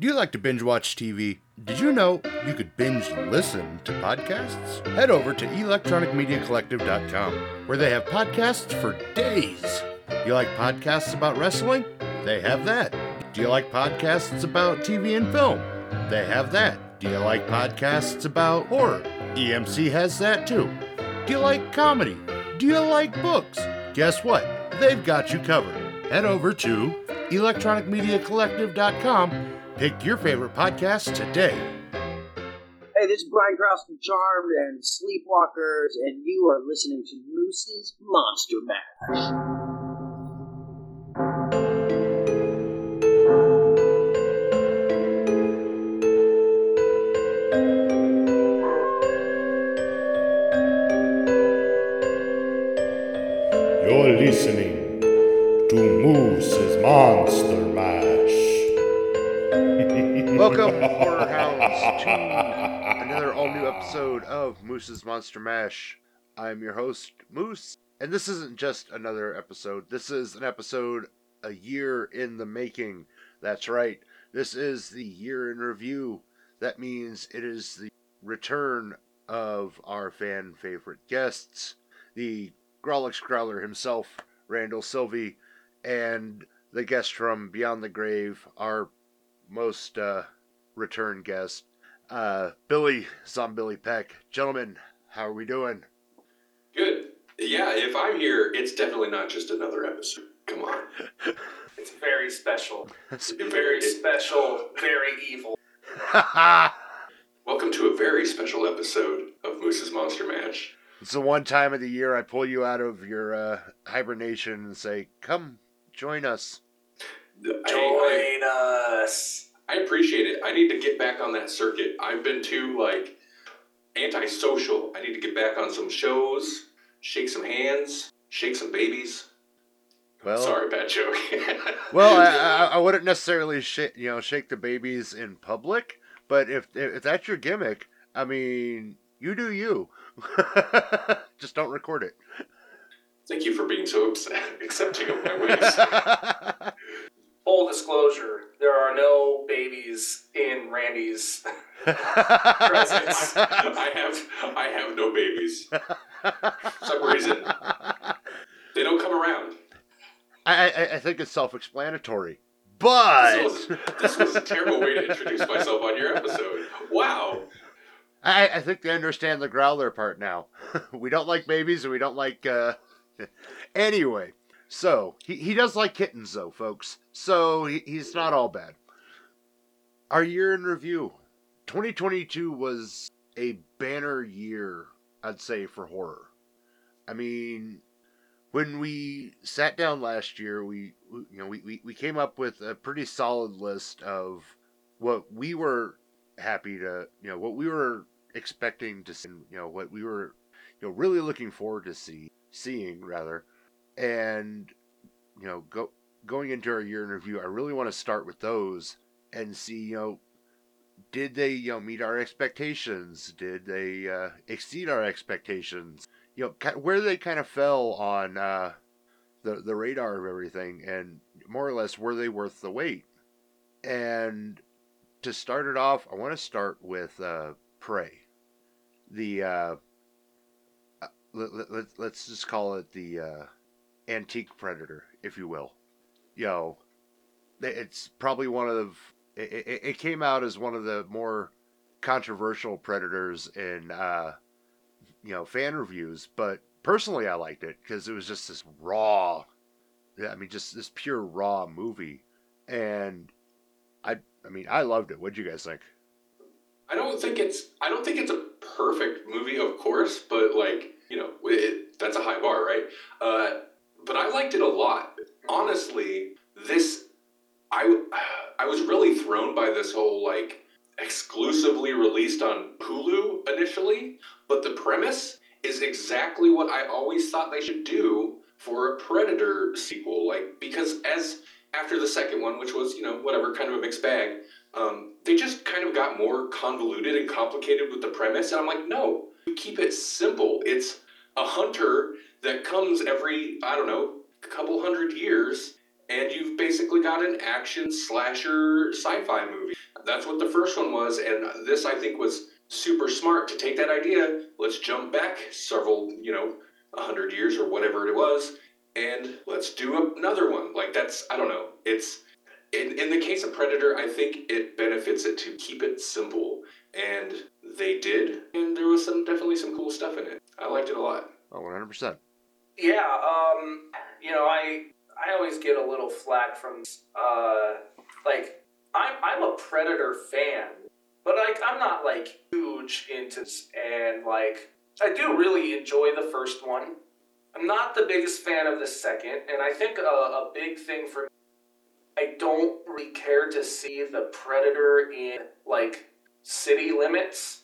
Do you like to binge watch TV? Did you know you could binge listen to podcasts? Head over to electronicmediacollective.com where they have podcasts for days. You like podcasts about wrestling? They have that. Do you like podcasts about TV and film? They have that. Do you like podcasts about horror? EMC has that too. Do you like comedy? Do you like books? Guess what? They've got you covered. Head over to electronicmediacollective.com. Pick your favorite podcast today. Hey, this is Brian Krause from Charmed and Sleepwalkers, and you are listening to Moose's Monster Mash. You're listening to Moose's Monster. Welcome, horror hounds, to another all new episode of Moose's Monster Mash. I'm your host, Moose, and this isn't just another episode. This is an episode a year in the making. That's right. This is the year in review. That means it is the return of our fan favorite guests, the Grolix Growler himself, Randall Sylvie, and the guest from Beyond the Grave, our most uh, return guest, uh, Billy Zombilly Peck. Gentlemen, how are we doing? Good. Yeah, if I'm here, it's definitely not just another episode. Come on. It's very special. Very Very special, very evil. Welcome to a very special episode of Moose's Monster Mash. it's the one time of the year I pull you out of your uh, hibernation and say, "Come, join us." I, Join us. I, appreciate it. I need to get back on that circuit. I've been too like antisocial. I need to get back on some shows, shake some hands, shake some babies. Well, Sorry, bad joke. well, I, I, I wouldn't necessarily shake, you know, shake the babies in public, but if if that's your gimmick, I mean, you do you. Just don't record it. Thank you for being so upset, accepting of my ways. Full disclosure, there are no babies in Randy's. Presents. I have I have no babies. For some reason, they don't come around. I, I, I think it's self-explanatory, but This was, this was a terrible way to introduce myself on your episode. Wow. I, I think they understand the growler part now. we don't like babies, and we don't like. Uh... anyway, so he, he does like kittens, though, folks. So he, he's not all bad. Our year in review 2022 was a banner year, I'd say, for horror. I mean, when we sat down last year, we you know we, we, we came up with a pretty solid list of what we were happy to you know what we were expecting to see you know what we were you know really looking forward to see seeing rather and you know go going into our year in review i really want to start with those and see you know did they you know meet our expectations? Did they uh, exceed our expectations? You know where they kind of fell on uh, the the radar of everything and more or less were they worth the wait? And to start it off, I want to start with uh, Prey. The uh, uh, let, let, let- let's just call it the uh, antique predator, if you will. You know, it's probably one of it, it, came out as one of the more controversial predators in uh, you know fan reviews, but personally I liked it because it was just this raw, I mean, just this pure raw movie, and I I mean, I loved it. What'd you guys think? I don't think it's I don't think it's a perfect movie, of course, but like you know, it, that's a high bar, right? Uh, but I liked it a lot. Honestly, this I I was really thrown by this whole like exclusively released on Hulu initially, but the premise is exactly what I always thought they should do for a Predator sequel. Like because as after the second one, which was you know whatever kind of a mixed bag, um, they just kind of got more convoluted and complicated with the premise, and I'm like, no, keep it simple. It's a hunter that comes every I don't know couple hundred years and you've basically got an action slasher sci-fi movie. That's what the first one was, and this I think was super smart to take that idea. Let's jump back several, you know, a hundred years or whatever it was, and let's do another one. Like that's I don't know. It's in in the case of Predator, I think it benefits it to keep it simple, and they did, and there was some definitely some cool stuff in it. I liked it a lot. Oh, 100%. Yeah, um, you know, I I always get a little flack from uh like I'm I'm a Predator fan, but like I'm not like huge into and like I do really enjoy the first one. I'm not the biggest fan of the second, and I think a, a big thing for me, I don't really care to see the Predator in like city limits.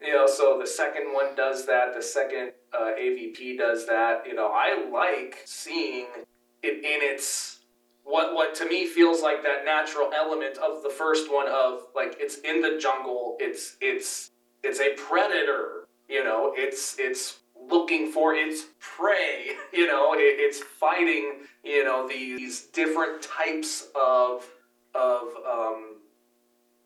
You know, so the second one does that. The second uh, AVP does that. You know, I like seeing it in its what what to me feels like that natural element of the first one of like it's in the jungle. It's it's it's a predator. You know, it's it's looking for its prey. You know, it, it's fighting. You know, these different types of of um.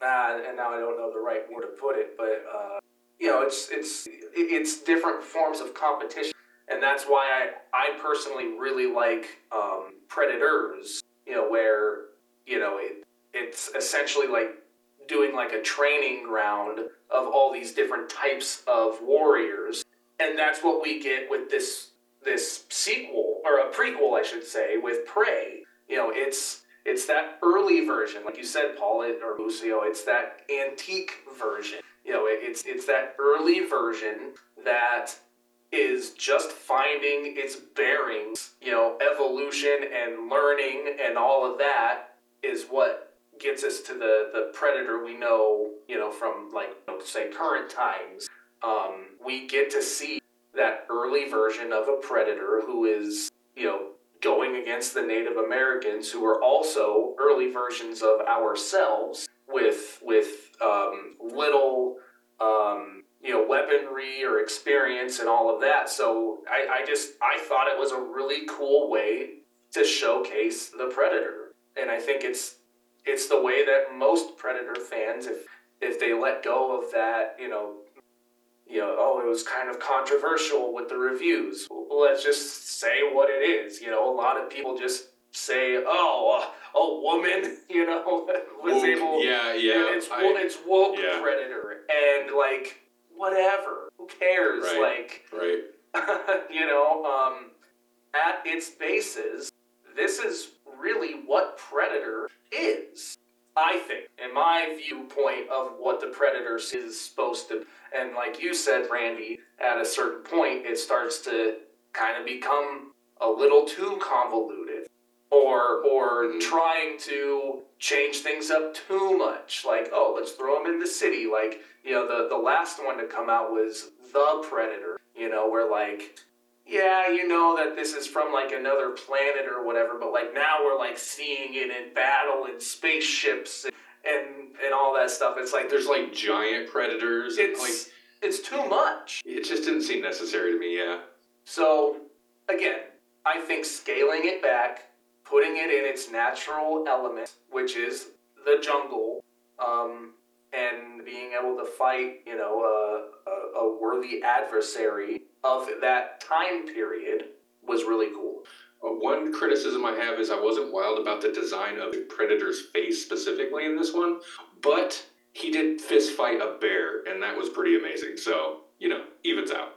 Ah, and now I don't know the right word to put it, but uh, you know, it's it's it's different forms of competition, and that's why I I personally really like um, Predators. You know, where you know it it's essentially like doing like a training ground of all these different types of warriors, and that's what we get with this this sequel or a prequel, I should say, with Prey. You know, it's it's that early version, like you said, Paul or Lucio. It's that antique version you know it, it's it's that early version that is just finding its bearings you know evolution and learning and all of that is what gets us to the the predator we know you know from like say current times. Um, we get to see that early version of a predator who is you know going against the native americans who are also early versions of ourselves with with um, little um, you know weaponry or experience and all of that. So I, I just I thought it was a really cool way to showcase the predator, and I think it's it's the way that most predator fans, if if they let go of that, you know. You know, oh, it was kind of controversial with the reviews. Let's just say what it is. You know, a lot of people just say, "Oh, a, a woman," you know, was Woke, able. yeah, yeah. it's I- it's woke yeah. predator, and like whatever. Who cares? Right. right. You know, um, at its basis, this is really what predator is. I think, in my viewpoint of what the predator is supposed to, and like you said, Randy, at a certain point, it starts to kind of become a little too convoluted or or Mhm. trying to change things up too much like oh let's throw them in the city like you know the the last one to come out was the predator you know where like yeah you know that this is from like another planet or whatever but like now we're like seeing it in battle in spaceships and and, and all that stuff it's like There's like giant predators. it's like it's too much it just didn't seem necessary to me. Yeah. So, again, I think scaling it back, putting it in its natural element, which is the jungle, um, and being able to fight, you know, a, a, a worthy adversary of that time period was really cool. Uh, one criticism I have is I wasn't wild about the design of the predator's face specifically in this one, but he did fist fight a bear, and that was pretty amazing. So you know, evens out.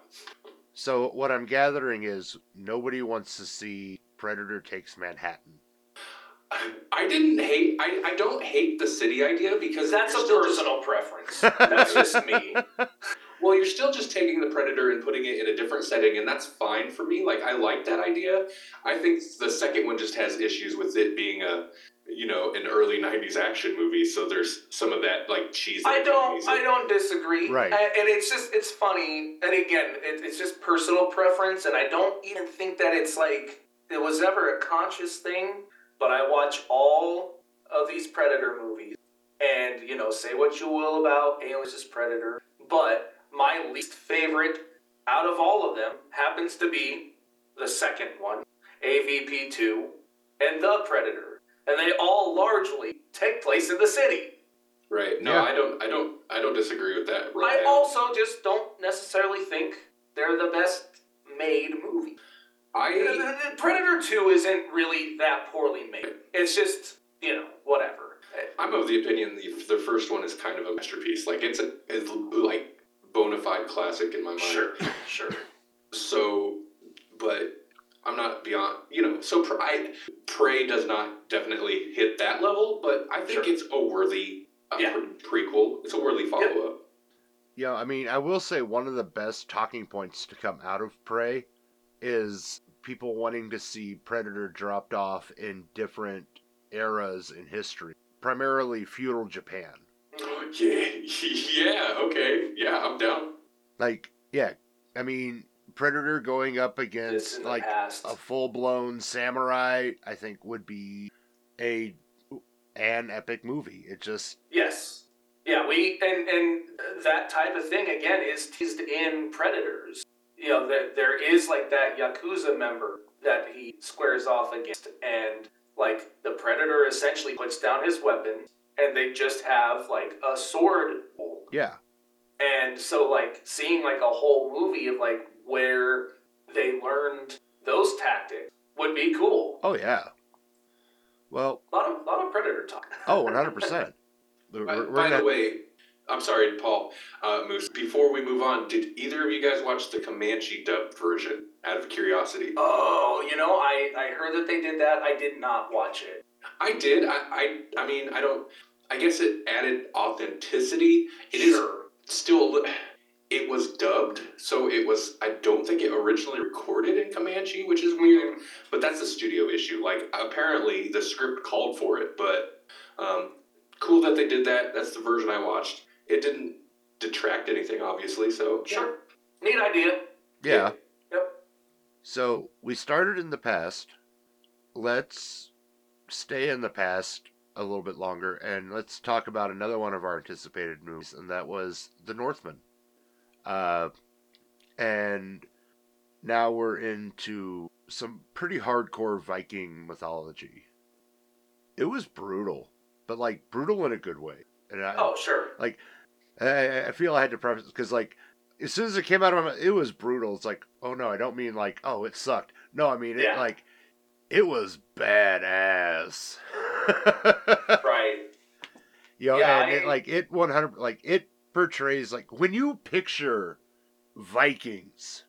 So what I'm gathering is nobody wants to see Predator takes Manhattan. I didn't hate. I, I don't hate the city idea because That's a still just- personal preference. That's just me. Well, you're still just taking the predator and putting it in a different setting, and that's fine for me. Like I like that idea. I think the second one just has issues with it being a, you know, an early '90s action movie. So there's some of that like cheesy. I don't. cheesy- I don't disagree. Right. A- And it's just it's funny. And again, it, it's just personal preference. And I don't even think that it's like it was ever a conscious thing. But I watch all of these Predator movies, and you know, say what you will about Aliens vs Predator, but my least favorite out of all of them happens to be the second one, AVP two, and The Predator, and they all largely take place in the city. Right. No, Yeah. I don't. I don't. I don't disagree with that. I also just don't necessarily think they're the best made movie. I Predator 2 isn't really that poorly made. It's just, you know, whatever. I'm of the opinion the the first one is kind of a masterpiece. Like it's a it's like bona fide classic in my mind. Sure, sure. So, but I'm not beyond. You know. So pr- I Prey does not definitely hit that level, but I think Sure. it's a worthy uh, Yeah. pre- prequel. It's a worthy follow up. Yeah, I mean, I will say one of the best talking points to come out of Prey is people wanting to see Predator dropped off in different eras in history, primarily feudal Japan. Yeah. yeah. Okay. Yeah. I'm down. Like, yeah, I mean, Predator going up against like past. a full blown samurai, I think would be a an epic movie. It just Yes. Yeah, we and and that type of thing again is teased in Predators. You know, there there is like that yakuza member that he squares off against, and like the Predator essentially puts down his weapon, and they just have like a sword. yeah, And so like seeing like a whole movie of like where they learned those tactics would be cool. oh yeah. Well, A lot of lot of Predator talk. oh, 100 percent. By, by the way, I'm sorry, Paul uh, Moose. Before we move on, did either of you guys watch the Comanche dub version? Out of curiosity, Oh, you know, I I heard that they did that. I did not watch it. I did. I, I, I mean, I don't. I guess it added authenticity. It is Sure. still. It was dubbed, so it was. I don't think it originally recorded in Comanche, which is weird. But that's a studio issue. Like apparently the script called for it, but um, cool that they did that. That's the version I watched. It didn't detract anything, obviously. So Sure. Neat idea. yeah. Yep. So we started in the past. Let's stay in the past a little bit longer and let's talk about another one of our anticipated movies, and that was The Northman. Uh, and now we're into some pretty hardcore Viking mythology. It was brutal, but like brutal in a good way. And I, Oh, sure. I, I feel I had to preface because like as soon as it came out of my mouth, it was brutal. It's like, oh no, I don't mean like, oh it sucked. No, I mean it like it was badass. Right. you know, Yeah, and it, like it one hundred like it portrays like when you picture Vikings,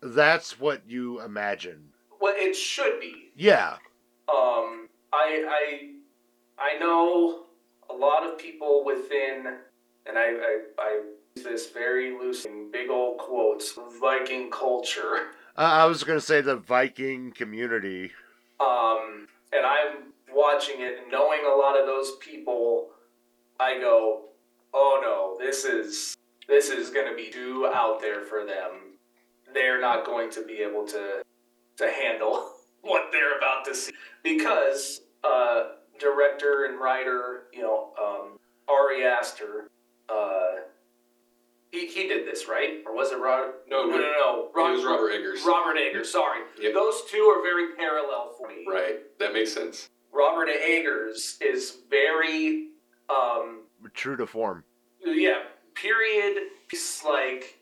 that's what you imagine. Well, it should be. Yeah, Um, I I I know a lot of people within, and I I, I use this very loose in big old quotes, Viking culture. uh, I was gonna say the Viking community. Um, and I'm watching it and knowing a lot of those people, I go, oh no, this is this is going to be too out there for them. They're not going to be able to to handle what they're about to see because uh, director and writer, you know, um, Ari Aster, uh, he he did this right, or was it Robert? no, No, no, no. it was Robert Eggers. Robert Eggers. Sorry, Yep. those two are very parallel for me. Right, that makes sense. Robert Eggers is very, um, True to form. yeah, period. He's like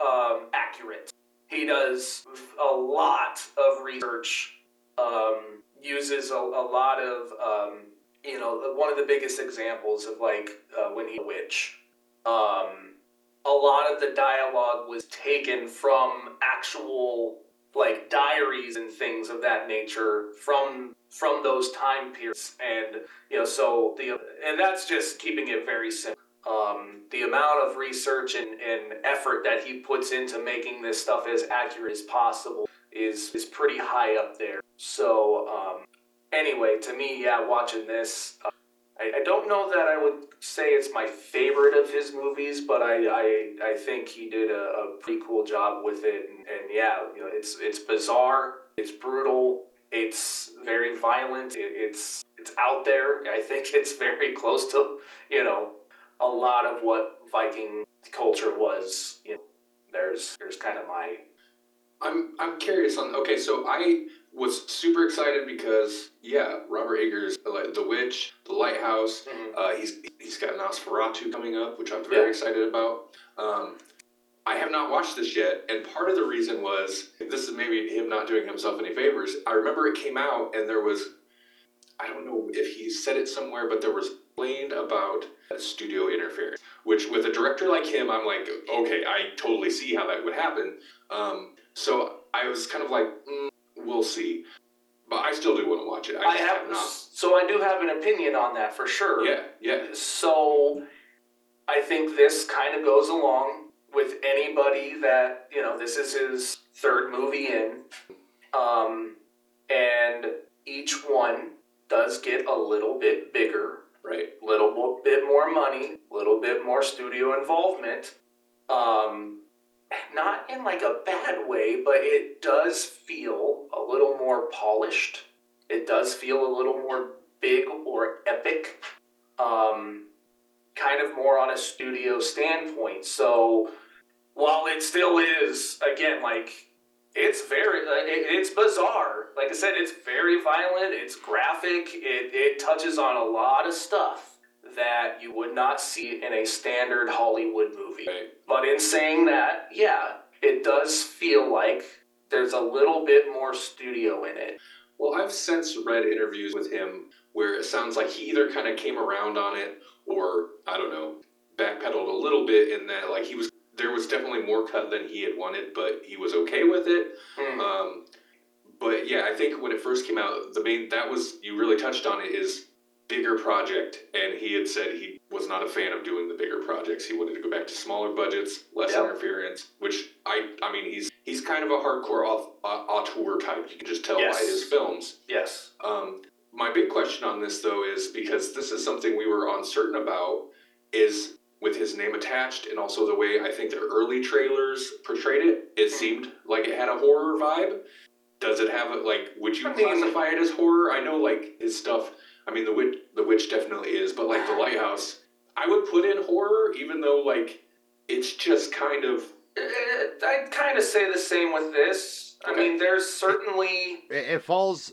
um, accurate. He does a lot of research. Um, uses a, a lot of um, you know one of the biggest examples of like uh, when he witch. Um, a lot of the dialogue was taken from actual like diaries and things of that nature from from those time periods and you know so the and that's just keeping it very simple um, the amount of research and, and effort that he puts into making this stuff as accurate as possible is is pretty high up there so um, anyway to me yeah watching this uh, I, I don't know that I would say it's my favorite of his movies, but I, I, I think he did a, a pretty cool job with it. And, and yeah, you know, it's it's bizarre, it's brutal, it's very violent, it, it's it's out there. I think it's very close to you know a lot of what Viking culture was. You know, there's there's kind of my I'm I'm curious on. Okay, so I was super excited because yeah, Robert Eggers, like The Witch, The Lighthouse. Mhm. Uh, he's he's got Nosferatu coming up, which I'm very Yeah. excited about. Um, I have not watched this yet, and part of the reason was this is maybe him not doing himself any favors. I remember it came out, and there was I don't know if he said it somewhere, but there was explained about studio interference, which with a director like him, I'm like, okay, I totally see how that would happen. Um, so I was kind of like, mm, we'll see, but I still do want to watch it. I, I have, have, not. so I do have an opinion on that for sure. Yeah, yeah, So I think this kind of goes along with anybody that, you know, this is his third movie in. Um, and each one does get a little bit bigger, right. little bit more money, little bit more studio involvement. Um, not in like a bad way, but it does feel a little more polished. It does feel a little more big or epic. Um, kind of more on a studio standpoint. So while it still is, again, like it's very, it's bizarre. Like I said, it's very violent. It's graphic. It it touches on a lot of stuff that you would not see in a standard Hollywood movie. Right. But in saying that, yeah, it does feel like there's a little bit more studio in it. Well, I've since read interviews with him where it sounds like he either kind of came around on it or I don't know, backpedaled a little bit in that like he was there was definitely more cut than he had wanted, but he was okay with it. Hmm. Um, but yeah, I think when it first came out, the main that was you really touched on it is bigger project, and he had said he was not a fan of doing the bigger projects. He wanted to go back to smaller budgets, less Yep. interference. Which I, I mean, he's he's kind of a hardcore au- au- auteur type. You can just tell Yes. by his films. Yes. Um, my big question on this though is because this is something we were uncertain about is with his name attached and also the way I think the early trailers portrayed it, it seemed like it had a horror vibe. Does it have it like would you I mean- classify it as horror? I know like his stuff I mean the witch the witch definitely is, but like the lighthouse, I would put in horror even though like it's just kind of Uh, I'd kind of say the same with this. I mean, there's certainly, It, it falls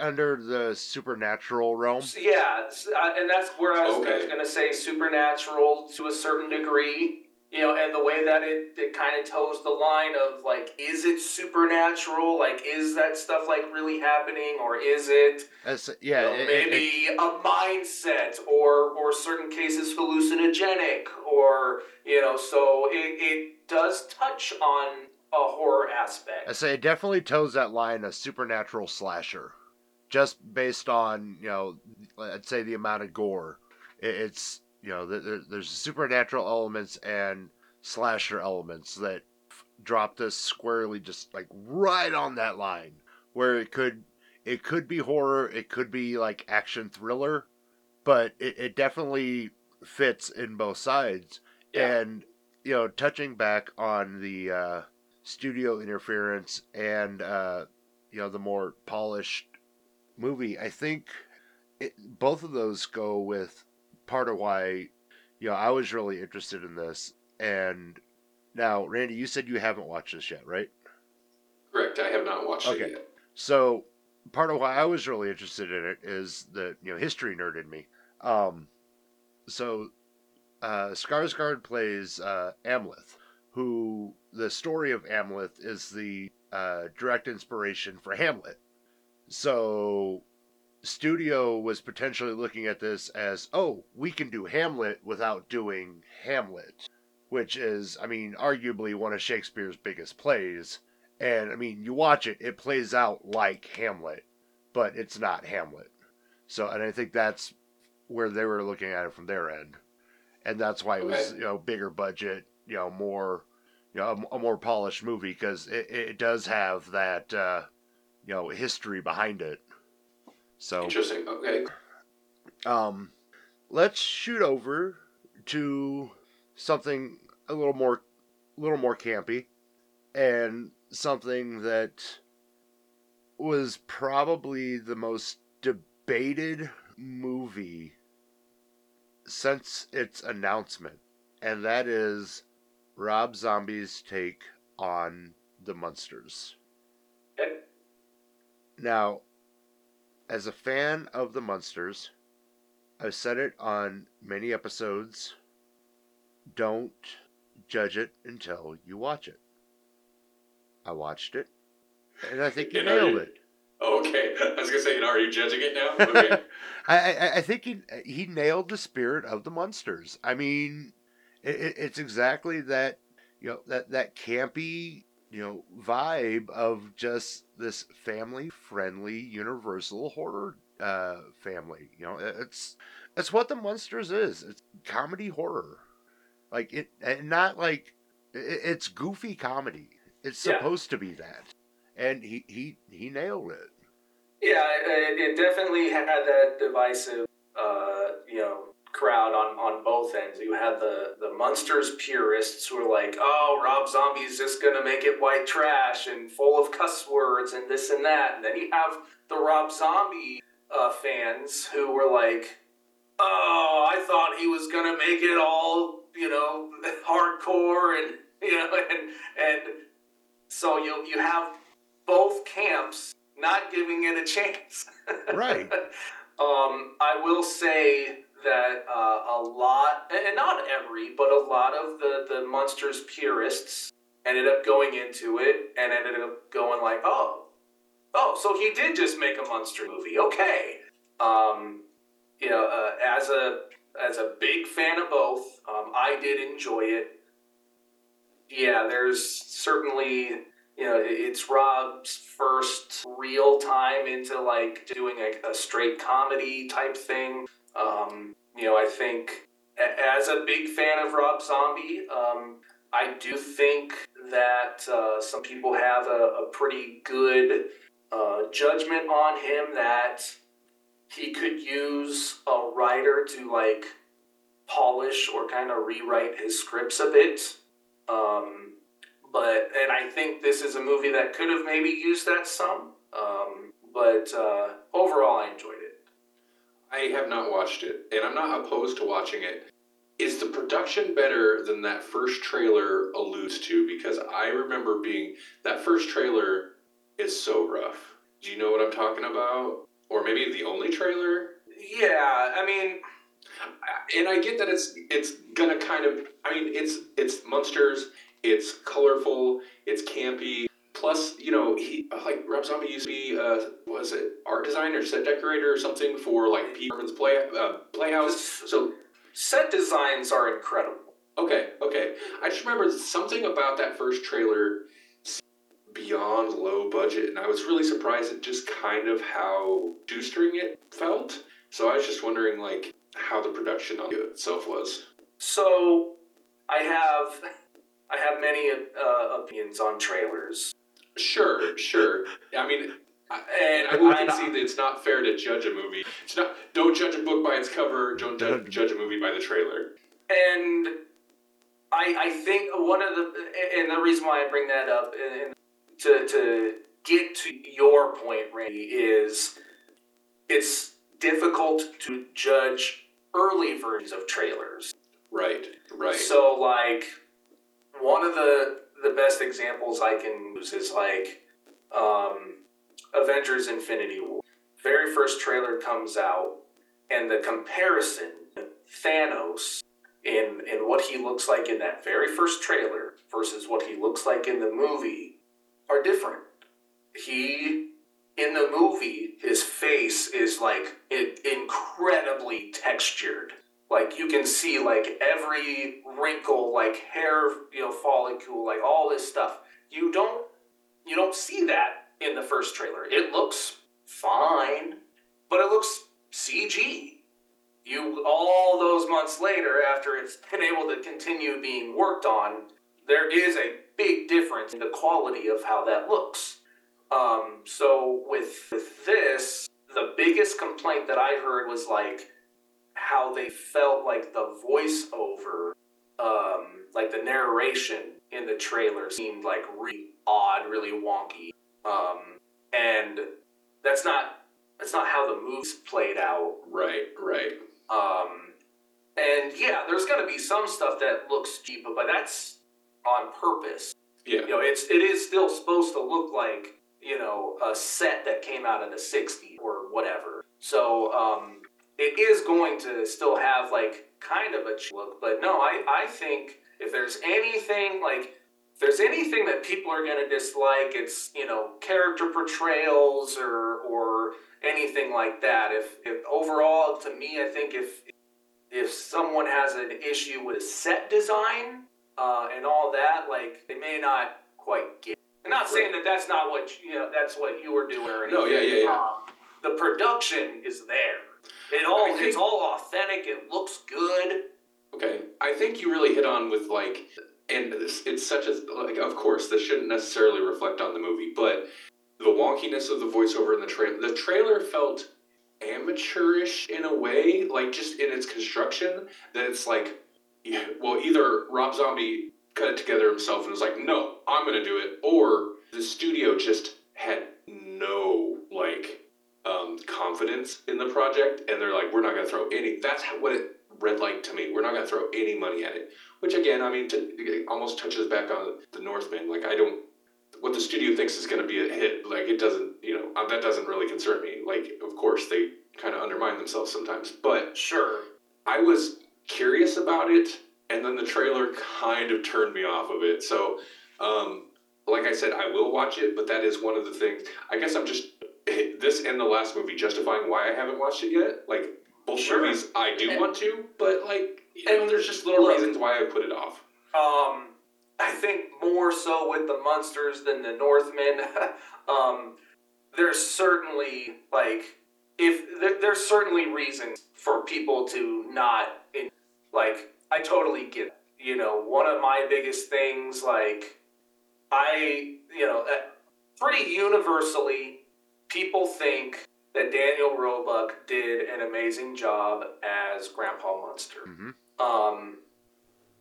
under the supernatural realm. yeah, uh, and that's where I was Okay. going to say supernatural to a certain degree. You know, and the way that it, it kind of toes the line of like, is it supernatural? Like, is that stuff like really happening, or is it That's, uh, you yeah, know, it- it- maybe a mindset, or or certain cases hallucinogenic, or you know, so it, it does touch on a horror aspect. I say it definitely toes that line of supernatural slasher, just based on you know, I'd say the amount of gore. It, it's you know, there- there, there's supernatural elements and slasher elements that f- drop this squarely, just like right on that line, where it could it could be horror, it could be like action thriller, but it, it definitely fits in both sides. Yeah. And you know, touching back on the uh, studio interference and uh, you know the more polished movie, I think it, both of those go with part of why you know I was really interested in this. And now, Randy, you said you haven't watched this yet, right? correct. I have not watched Okay. it yet. So part of why I was really interested in it is the you know history nerd in me. Um, so uh, Skarsgård plays uh, Amleth, who the story of Amleth is the uh, direct inspiration for Hamlet. So studio was potentially looking at this as oh we can do Hamlet without doing Hamlet, which is I mean arguably one of Shakespeare's biggest plays. And I mean, you watch it, it plays out like Hamlet, but it's not Hamlet. So, and I think that's where they were looking at it from their end. And that's why it was, you know, bigger budget, you know, more, you know, a, a more polished movie because it, it does have that, uh, you know, history behind it. So, Interesting. Okay. um, let's shoot over to something a little more, a little more campy, and something that was probably the most debated movie since its announcement, and that is Rob Zombie's take on the Munsters. Okay. Now, as a fan of the Munsters, I've said it on many episodes. Don't judge it until you watch it. I watched it, and I think you nailed you- it. Okay, I was gonna say, and are you judging it now? Okay. I, I I think he he nailed the spirit of the Munsters. I mean, it, it's exactly that you know that that campy you know vibe of just this family friendly universal horror uh, family. You know, it's it's what the Munsters is. It's comedy horror, like it and not like it, it's goofy comedy. It's Yeah. supposed to be that, and he he he nailed it. Yeah, it, it definitely had that divisive, uh, you know, crowd on, on both ends. You had the the Munsters purists who were like, "Oh, Rob Zombie's just gonna make it white trash and full of cuss words and this and that," and then you have the Rob Zombie uh, fans who were like, "Oh, I thought he was gonna make it all, you know, hardcore and you know, and and so you you have both camps not giving it a chance. Right. um, I will say that uh, a lot, and not every, but a lot of the the Munsters purists ended up going into it and ended up going like, oh, oh, so he did just make a Munster movie, okay. Um, you know, uh, as a as a big fan of both, um, I did enjoy it. Yeah, there's certainly you know, it's Rob's first real time into like doing a, a straight comedy type thing. Um, you know, I think as a big fan of Rob Zombie, um, I do think that uh, some people have a, a pretty good uh, judgment on him that he could use a writer to like polish or kind of rewrite his scripts a bit. Um, but and I think this is a movie that could have maybe used that some. Um, but uh, overall, I enjoyed it. I have not watched it, and I'm not opposed to watching it. Is the production better than that first trailer alludes to? Because I remember being that first trailer is so rough. Do you know what I'm talking about? Or maybe the only trailer? Yeah, I mean, and I get that it's it's gonna kind of I mean it's it's Munsters, it's colorful, it's campy. Plus, you know, he like Rob Zombie used to be uh, was it art designer, set decorator, or something for like Pee-wee Herman's play uh, Playhouse. So set designs are incredible. okay, okay. I just remember something about that first trailer beyond low budget, and I was really surprised at just kind of how shoestring it felt. So I was just wondering like how the production on itself was. So I have I have many uh, opinions on trailers, Sure, sure. I mean, and I will I- concede that it's not fair to judge a movie. It's not. Don't judge a book by its cover. Don't ju- judge a movie by the trailer. and I I think one of the and the reason why I bring that up and to to get to your point, Randy, is it's difficult to judge early versions of trailers. Right, right. So like one of the the best examples I can use is like um, Avengers Infinity War. Very first trailer comes out and the comparison Thanos in in what he looks like in that very first trailer versus what he looks like in the movie are different. He in the movie his face is like incredibly textured like you can see like every wrinkle like hair you know follicle like all this stuff. You don't you don't see that in the first trailer. It looks fine but it looks cg you all those months later after it's been able to continue being worked on there is a big difference in the quality of how that looks. Um, so with, with this the biggest complaint that i heard was like how they felt like the voiceover, um, like the narration in the trailer seemed like really odd, really wonky. Um, and that's not that's not how the moves played out. right, right. Um, and yeah, there's gonna be some stuff that looks cheap, but that's on purpose. Yeah. You know, it's it is still supposed to look like you know a set that came out in the '60s or whatever. So um, it is going to still have like kind of a look, but no, I I think if there's anything like if there's anything that people are going to dislike, it's you know character portrayals or or anything like that. If if overall, to me, I think if if someone has an issue with set design uh, and all that, like they may not quite get. It. I'm not saying that that's not what you know. That's what you were doing or anything. No, yeah, yeah, yeah. Um, the production is there. It all I think- it's all authentic. It looks good. Okay, I think you really hit on with like, and this, it's such a like. Of course, this shouldn't necessarily reflect on the movie, but the wonkiness of the voiceover in the trailer. The trailer felt amateurish in a way, like just in its construction. That it's like, yeah, well, either Rob Zombie cut it together himself and was like, "No, I'm to do it," or the studio just had no like um, confidence in the project, and they're like, "We're not going to throw any." That's how, what it read like to me. We're not going to throw any money at it. Which again, I mean, to, it almost touches back on the Northman. Like I don't, what the studio thinks is going to be a hit. Like it doesn't, you know, uh, that doesn't really concern me. Like of course they kind of undermine themselves sometimes, but Sure. I was curious about it, and then the trailer kind of turned me off of it. So, um, like I said, I will watch it, but that is one of the things. I guess I'm just this and the last movie justifying why I haven't watched it yet. Like both Sure. movies, I do And- want to, but like, you know, and there's just little look- reasons why I put it off. Um, I think more so with the Munsters than the Northman. um, there's certainly like if there, there's certainly reasons for people to not in, like I totally get it. you know one of my biggest things like I you know pretty universally people think that Daniel Roebuck did an amazing job as Grandpa Munster. Mhm. Um,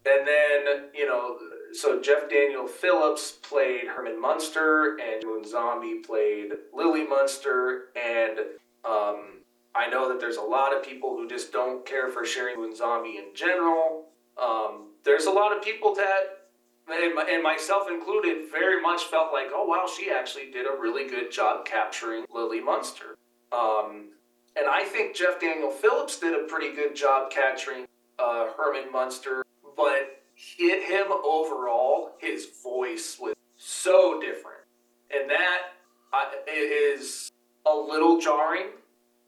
and then, you know, so Jeff Daniel Phillips played Herman Munster, and Moon Zombie played Lily Munster. And um, I know that there's a lot of people who just don't care for Sheri Moon Zombie in general. Um, there's a lot of people that, and, and myself included, very much felt like, oh, wow, she actually did a really good job capturing Lily Munster. Um, and I think Jeff Daniel Phillips did a pretty good job capturing uh, Herman Munster, but hit him overall, his voice was so different, and that uh, is a little jarring.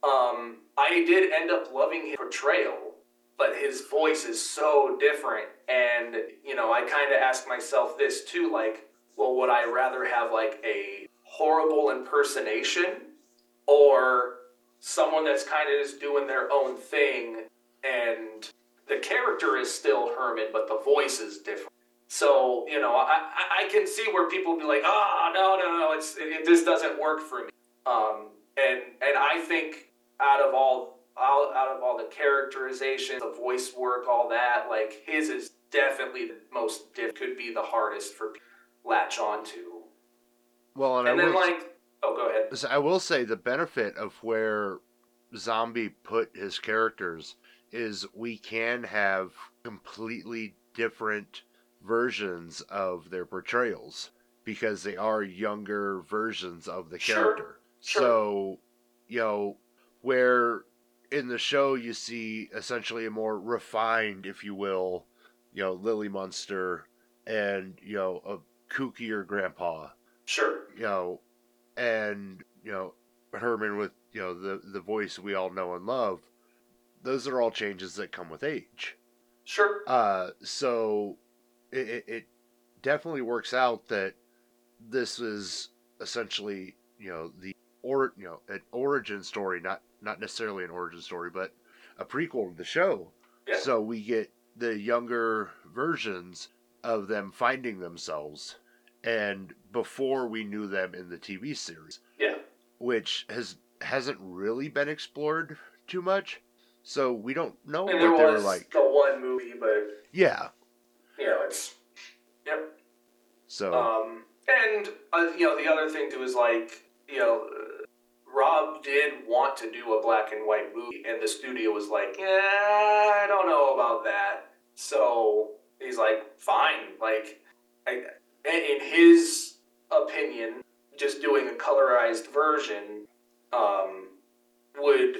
Um, I did end up loving his portrayal, but his voice is so different, and you know, I kind of ask myself this too, like, well, would I rather have like a horrible impersonation or someone that's kind of just doing their own thing and the character is still Herman, but the voice is different. So you know, I I- can see where people be like, ah, no, no, no, it's it, this doesn't work for me. Um, and and I think out of all out, out of all the characterization, the voice work, all that, like his is definitely the most diff- could be the hardest for people to latch onto. Well, and, And I then will, like, oh, go ahead. I will say the benefit of where Zombie put his characters is we can have completely different versions of their portrayals because they are younger versions of the Sure, character. sure. So, you know, where in the show you see essentially a more refined, if you will, you know, Lily Munster and, you know, a kookier grandpa Sure. you know, and you know Herman with you know the the voice we all know and love. Those are all changes that come with age. Sure. Uh, so it, it, it definitely works out that this is essentially you know the or you know an origin story, not not necessarily an origin story, but a prequel to the show. Yeah. So we get the younger versions of them finding themselves, and before we knew them in the TV series, Yeah. which has hasn't really been explored too much. So we don't know And what they were like. the one movie, but Yeah. you know, it's yep. So Um, and uh, you know, the other thing too is like you know, Rob did want to do a black and white movie, and the studio was like, "Yeah, I don't know about that." So he's like, "Fine." Like, I, in his opinion, just doing a colorized version um, would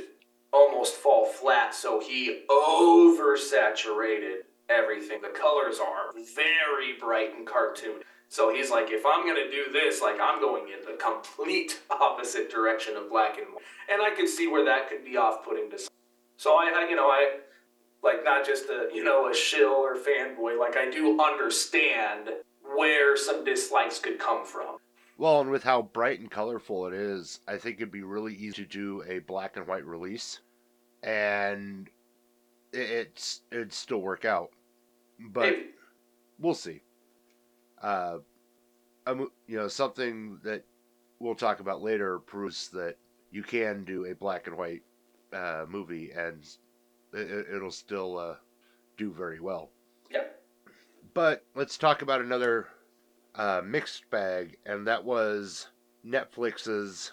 almost fall flat. So he oversaturated everything. The colors are very bright and cartoon. So he's like, if I'm gonna do this, like I'm going in the complete opposite direction of black and white, and I could see where that could be off-putting to. Some. So I, I, you know, I like not just a you know a shill or fanboy. Like I do understand where some dislikes could come from. Well, and with how bright and colorful it is, I think it'd be really easy to do a black and white release, and it- it's it'd still work out. But Maybe. we'll see. Uh, a you know, something that we'll talk about later proves that you can do a black and white uh, movie and it, it'll still uh, do very well. Yep. But let's talk about another uh, mixed bag, and that was Netflix's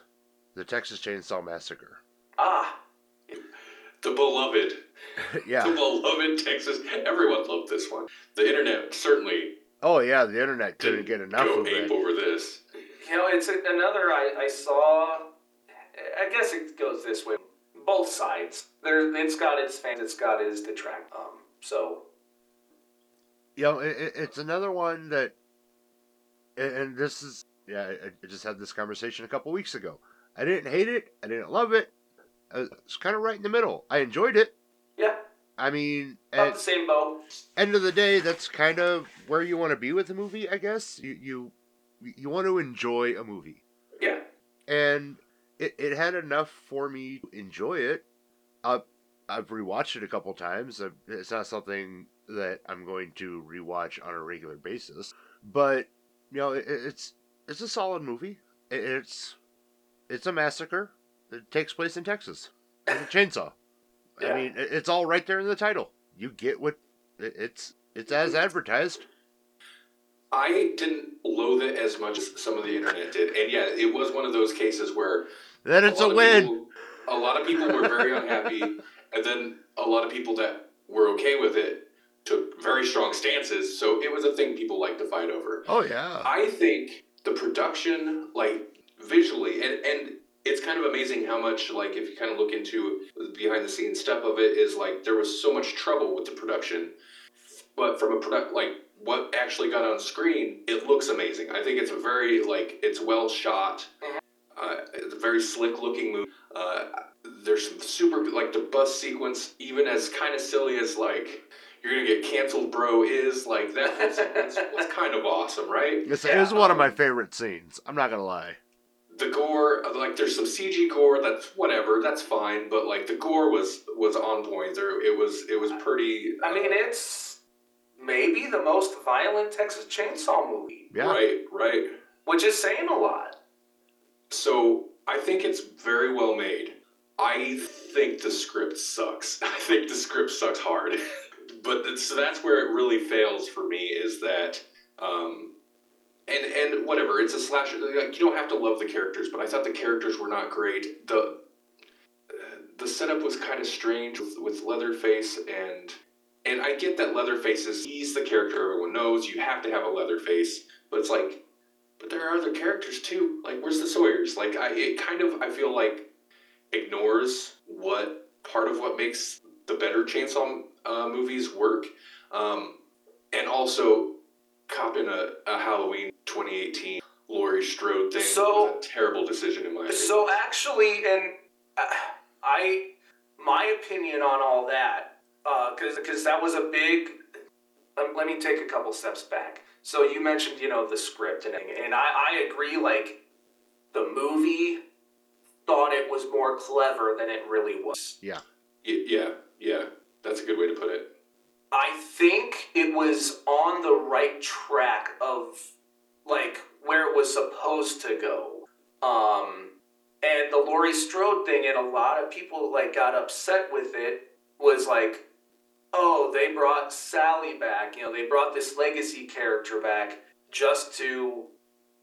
The Texas Chainsaw Massacre. Ah, The beloved, yeah. the beloved Texas. Everyone loved this one. The internet certainly Oh yeah, the internet couldn't didn't get enough go of ape it. over this. you know, it's a, another I, I saw. I guess it goes this way. Both sides. There, it's got its fans. It's got its detract. Um, so you know, it, it- it's another one that, and- and this is, yeah, I- I just had this conversation a couple weeks ago. I didn't hate it. I didn't love it. Uh, It's kind of right in the middle. I enjoyed it. I mean, at the same boat. end of the day, that's kind of where you want to be with a movie, I guess. You you you want to enjoy a movie, Yeah, and it, it had enough for me to enjoy it. Uh, I've rewatched it a couple times. It's not something that I'm going to rewatch on a regular basis, but you know, it, it's it's a solid movie. It, it's it's a massacre. It takes place in Texas with a chainsaw. Yeah. I mean, it's all right there in the title. You get what it's it's as mm-hmm. advertised. I didn't loathe it as much as some of the internet did, and yeah, it was one of those cases where Then it's a of win. people- a lot of people were very unhappy, and then a lot of people that were okay with it took very strong stances. So it was a thing people liked to fight over. Oh yeah. I think the production, like visually, and and it's kind of amazing how much, like, if you kind of look into behind the scenes stuff of it, is like there was so much trouble with the production, but from a product like what actually got on screen, it looks amazing. I think it's a very like it's well shot. Uh, it's a very slick looking movie. Uh, there's some super like the bus sequence, even as kind of silly as like you're gonna get canceled, bro. Is like that was, was, was kind of awesome, right? It's, Yeah, it was one of my um, favorite scenes. I'm not gonna lie. The gore like there's some cg gore that's whatever that's fine but like the gore was was on point. There it was it was pretty I mean, it's maybe the most violent Texas Chainsaw movie, Yeah. right right. Which is saying a lot. so i think it's very well made. I think the script sucks. I think the script sucks hard. But so that's where it really fails for me is that um and and whatever it's a slasher like you don't have to love the characters but i thought the characters were not great. The the setup was kind of strange with, with leatherface and and i get that leatherface is he's the character everyone knows you have to have a leatherface but it's like but there are other characters too like where's the sawyers? Like i it kind of i feel like ignores what part of what makes the better chainsaw uh, movies work. Um, and also cop in a, a halloween 2018 Laurie Strode thing So- was a terrible decision in my opinion. So actually, and uh, I, my opinion on all that, because because that was a big. Um, let me take a couple steps back. So you mentioned, you know, the script and and I, I agree. Like, the movie thought it was more clever than it really was. Yeah. Y- yeah, yeah, that's a good way to put it. I think it was on the right track of like where it was supposed to go. Um, and the Laurie Strode thing, and a lot of people like got upset with it. Was like, oh, they brought Sally back. You know, they brought this legacy character back just to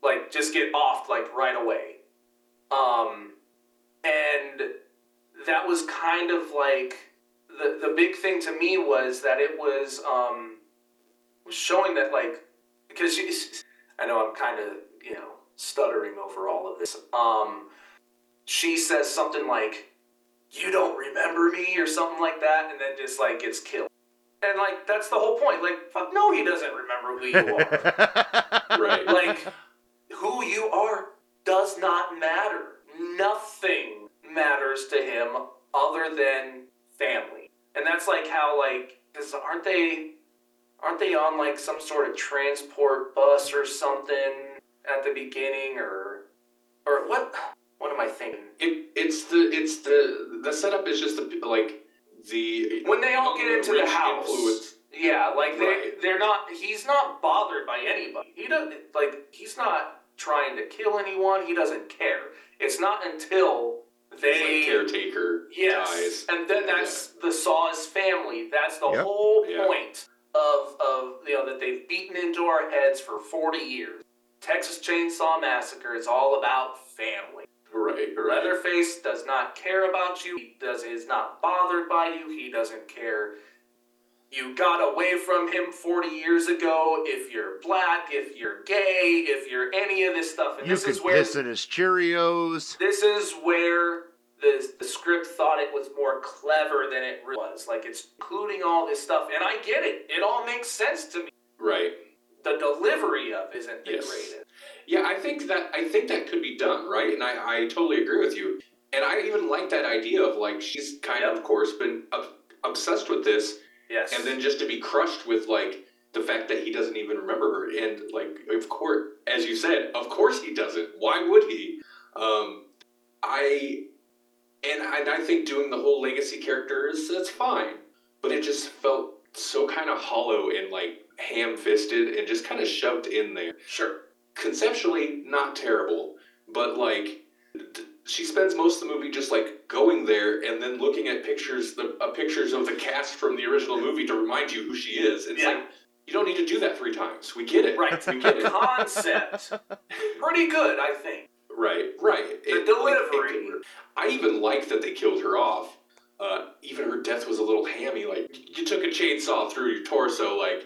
like just get off like right away. Um, and that was kind of like the the big thing to me was that it was um showing that like because I know I'm kind of you know stuttering over all of this. Um, she says something like, "You don't remember me" or something like that, and then just like gets killed. And like that's the whole point. Like fuck no, he doesn't remember who you are. Right. like who you are does not matter. Nothing matters to him other than family. And that's like how like cuz aren't they aren't they on like some sort of transport bus or something at the beginning or or what what am I thinking? It, it's the it's the the setup is just the like the When they all get into the house. influence. Yeah, like they Right. they're not he's not bothered by anybody. He doesn't like he's not trying to kill anyone. He doesn't care. It's not until they It's like caretaker Yes, dies. and then that's the Saw's family. That's the Yep. whole Yeah. point of of you know that they've beaten into our heads for forty years. Texas Chainsaw Massacre is all about family. Right, right. Leatherface does not care about you. He does is not bothered by you. He doesn't care. You got away from him 40 years ago. If you're black, if you're gay, if you're any of this stuff, and you this could is where piss in his Cheerios. this is where the, the script thought it was more clever than it really was. Like it's including all this stuff, and I get it. It all makes sense to me. Right. The delivery of isn't the Yes. greatest. Yeah, I think that I think that could be done, right? And I, I totally agree with you. And I even like that idea of like she's kind of, of course, been ob- obsessed with this, Yes. and then just to be crushed with like the fact that he doesn't even remember her, and like of course, as you said, of course he doesn't. Why would he? Um, I and and I think doing the whole legacy character is that's fine, but it just felt so kind of hollow and like ham-fisted and just kind of shoved in there sure. conceptually not terrible, but like d- she spends most of the movie just like going there and then looking at pictures the uh, pictures of the cast from the original movie to remind you who she is. It's Yeah. like you don't need to do that three times. We get it. Right. We get The it. concept pretty good, I think. Right. Right. The It- like, it delivery. I even like that they killed her off. Uh, even her death was a little hammy. Like you took a chainsaw through your torso. Like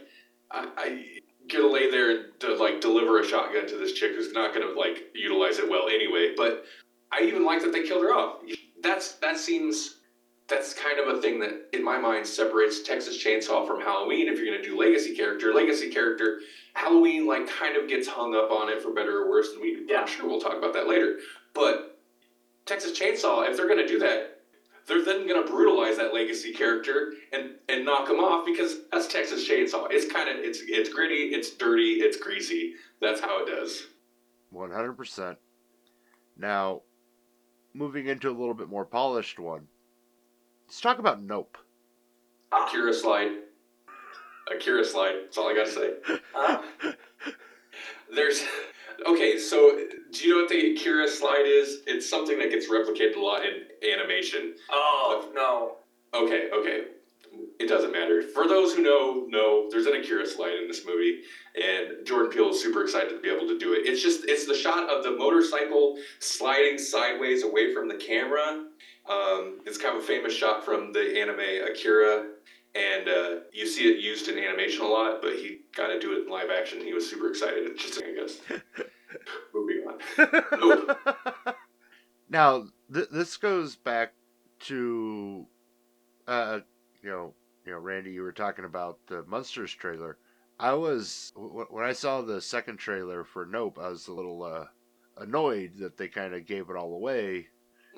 I, I gonna lay there and to, like deliver a shotgun to this chick who's not gonna like utilize it well anyway. But I even like that they killed her off. That's that seems that's kind of a thing that in my mind separates Texas Chainsaw from Halloween. If you're gonna do legacy character, legacy character, Halloween like kind of gets hung up on it for better or worse. And we Yeah. I'm sure we'll talk about that later. But Texas Chainsaw, if they're gonna do that, they're then gonna brutalize that legacy character and and knock him off because that's Texas Chainsaw. It's kind of it's it's gritty, it's dirty, it's greasy. That's how it does. One hundred percent. Now, moving into a little bit more polished one. Let's talk about Nope. Akira slide. Akira slide. That's all I gotta say. huh? There's okay. So do you know what the Akira slide is? It's something that gets replicated a lot in animation. Oh no. Okay, okay. It doesn't matter. For those who know, know there's an Akira slide in this movie, and Jordan Peele is super excited to be able to do it. It's just it's the shot of the motorcycle sliding sideways away from the camera. Um, it's kind of a famous shot from the anime Akira, and uh, you see it used in animation a lot. But he got to do it in live action. He was super excited. It's just I guess. Moving on. Nope. now, th- this goes back to, uh, you know, you know, Randy, you were talking about the Munsters trailer. I was w- when I saw the second trailer for Nope, I was a little uh, annoyed that they kind of gave it all away.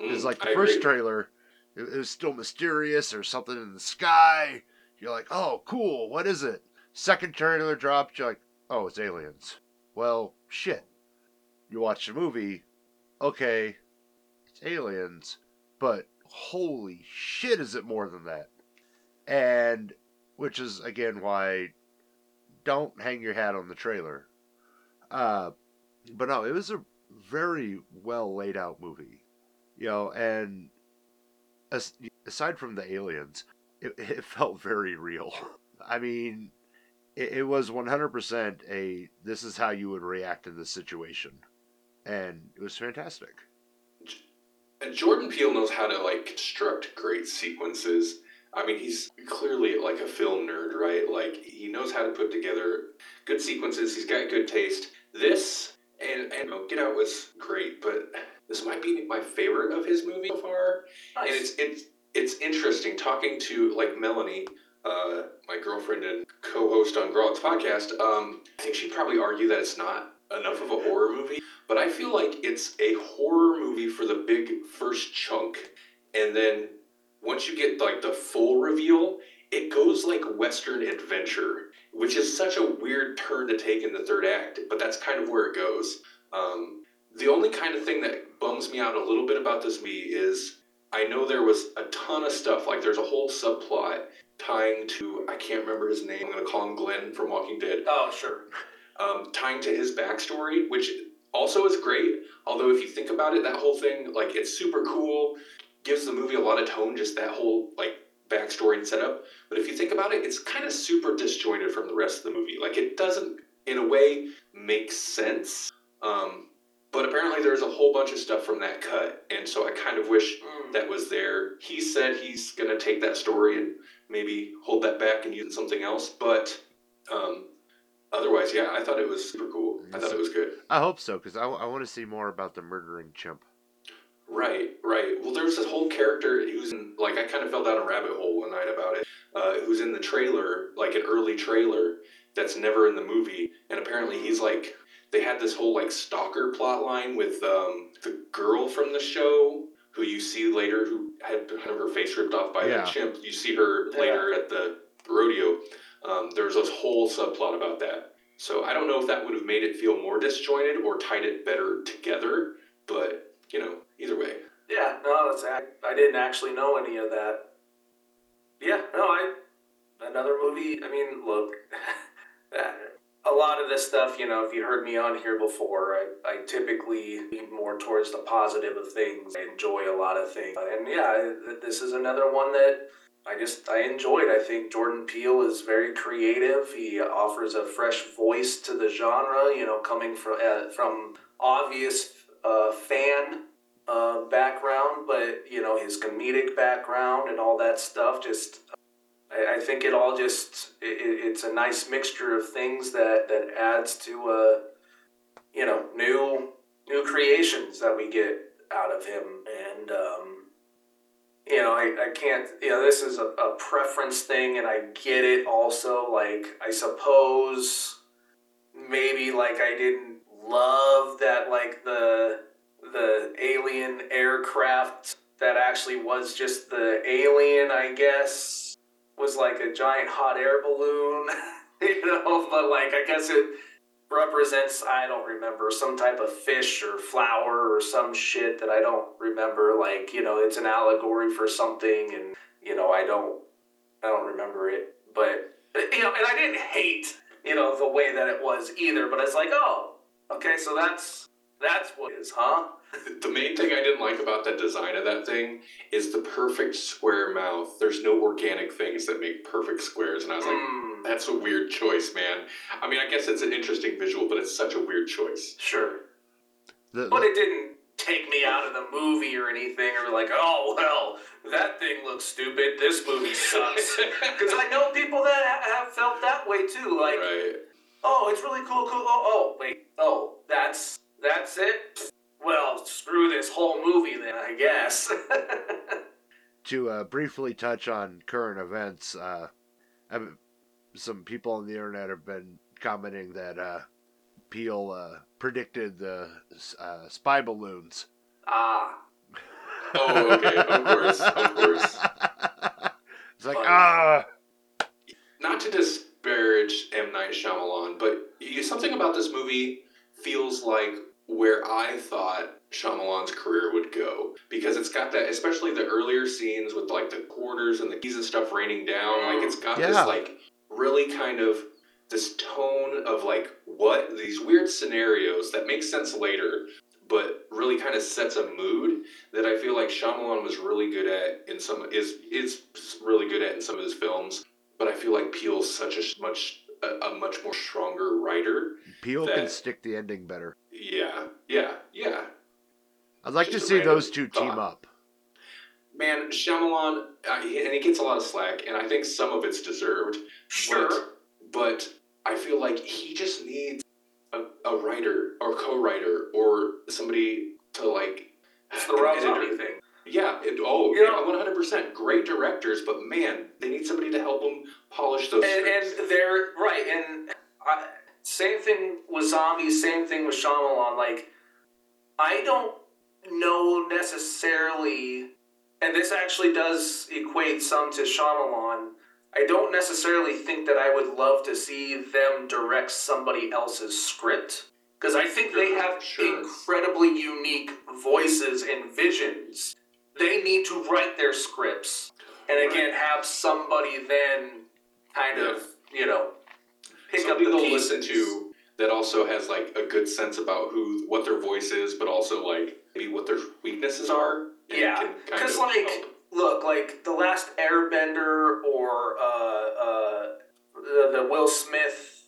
It's Mm, like the I first agree. trailer, it, it was still mysterious or something in the sky. You're like, oh, cool, what is it? Second trailer dropped, you're like, oh, it's aliens. Well, shit. You watch the movie, okay, it's aliens, but holy shit, is it more than that? And which is again why don't hang your hat on the trailer. Uh, but no, it was a very well laid out movie, you know, and as, aside from the aliens, it, it felt very real. I mean, it, it was 100% a this is how you would react in this situation, and it was fantastic. Jordan Peele knows how to like construct great sequences. I mean, he's clearly like a film nerd, right? Like he knows how to put together good sequences. He's got good taste. this and and you know, Get Out was great, but this might be my favorite of his movies so far. And it's it's it's interesting talking to like Melanie, uh, my girlfriend and co-host on Grow Out's podcast. Um, I think she'd probably argue that it's not enough of a horror movie, but I feel like it's a horror movie for the big first chunk, and then once you get like the full reveal, it goes like Western adventure, which is such a weird turn to take in the third act, but that's kind of where it goes. Um, the only kind of thing that bums me out a little bit about this movie is I know there was a ton of stuff, like there's a whole subplot tying to, I can't remember his name, I'm going to call him Glenn from Walking Dead, Oh, sure. um, tying to his backstory, which also is great. Although, if you think about it, that whole thing, like, it's super cool, gives the movie a lot of tone, just that whole, like, backstory and setup. But if you think about it, it's kind of super disjointed from the rest of the movie. Like, it doesn't, in a way, make sense. Um, but apparently, there's a whole bunch of stuff from that cut, and so I kind of wish Mm. that was there. He said he's going to take that story and maybe hold that back and use it in something else. But um, otherwise, yeah, I thought it was super cool. I thought it was good. I hope so, because I, want to see more about the murdering chimp. Right, right. Well, there was this whole character who's in, like, I kind of fell down a rabbit hole one night about it, uh, who's in the trailer, like an early trailer that's never in the movie. And apparently he's like, they had this whole, like, stalker plot line with um, the girl from the show who you see later who had had her face ripped off by Yeah. a chimp. You see her later at the rodeo. Um, there was this whole subplot about that. So I don't know if that would have made it feel more disjointed or tied it better together, but, you know, either way. Yeah, no, that's I, I didn't actually know any of that. Yeah, no, I another movie. I mean, look, a lot of this stuff. You know, if you heard me on here before, I, I typically lean more towards the positive of things. I enjoy a lot of things, and yeah, this is another one that I just I enjoyed. I think Jordan Peele is very creative. He offers a fresh voice to the genre. You know, coming from uh, from obvious uh, fan uh, background, but you know his comedic background and all that stuff. Just, I, I think it all just it, it- it's a nice mixture of things that that adds to uh, you know new new creations that we get out of him, and um, you know I, I can't you know this is a, a preference thing, and I get it also. Like I suppose maybe like I didn't love that like the the alien aircraft that actually was just the alien, I guess, was like a giant hot air balloon, you know, but like I guess it represents I don't remember some type of fish or flower or some shit that I don't remember like, you know, it's an allegory for something and you know, I don't I don't remember it, but you know, and I didn't hate, you know, the way that it was either, but it's like, oh, okay, so that's that's what it is, huh? The main thing I didn't like about the design of that thing is the perfect square mouth. There's no organic things that make perfect squares, and I was like, Mm, that's a weird choice, man. I mean, I guess it's an interesting visual, but it's such a weird choice. sure. The, But it didn't take me out of the movie or anything, or like, oh well, that thing looks stupid. This movie sucks. Because I know people that have felt that way too. Like, right. oh, it's really cool, cool. Oh, oh, wait, oh, that's that's it. Well, screw this whole movie then, I guess. to uh, briefly touch on current events, uh, some people on the internet have been commenting that uh, Peele uh, predicted the uh, spy balloons. ah, Oh, okay. Of course. Of course. it's like Funny. ah, Not to disparage M Night Shyamalan, but you, something about this movie feels like where I thought Shyamalan's career would go because it's got that, especially the earlier scenes with like the quarters and the keys and stuff raining down. Like it's got this like really kind of this tone of like what these weird scenarios that make sense later, but really kind of sets a mood that I feel like Shyamalan was really good at in some is is really good at in some of his films. But I feel like Peele's such a much a, a much more stronger writer. Peele can stick the ending better. Yeah, yeah, yeah. I'd like to Just a see those two team up. Man, Shyamalan, uh, and he gets a lot of slack, and I think some of it's deserved. sure. But, but I feel like he just needs a, a writer writer or co-writer or somebody to like It's the Rob an Zombie thing. Yeah. It, oh, You yeah. know- One hundred percent. Great directors, but man, they need somebody to help them polish those. and, and they're right and I, same thing with zombies same thing with Shyamalan like I don't know necessarily and this actually does equate some to Shyamalan I don't necessarily think that I would love to see them direct somebody else's script because I think they have Sure. incredibly unique voices and visions they need to write their scripts and again have somebody then kind of you know pick somebody up the they'll listen to that also has like a good sense about who what their voice is, but also like maybe what their weaknesses are. Yeah, because like help. look like the last Airbender or uh, uh, the, the Will Smith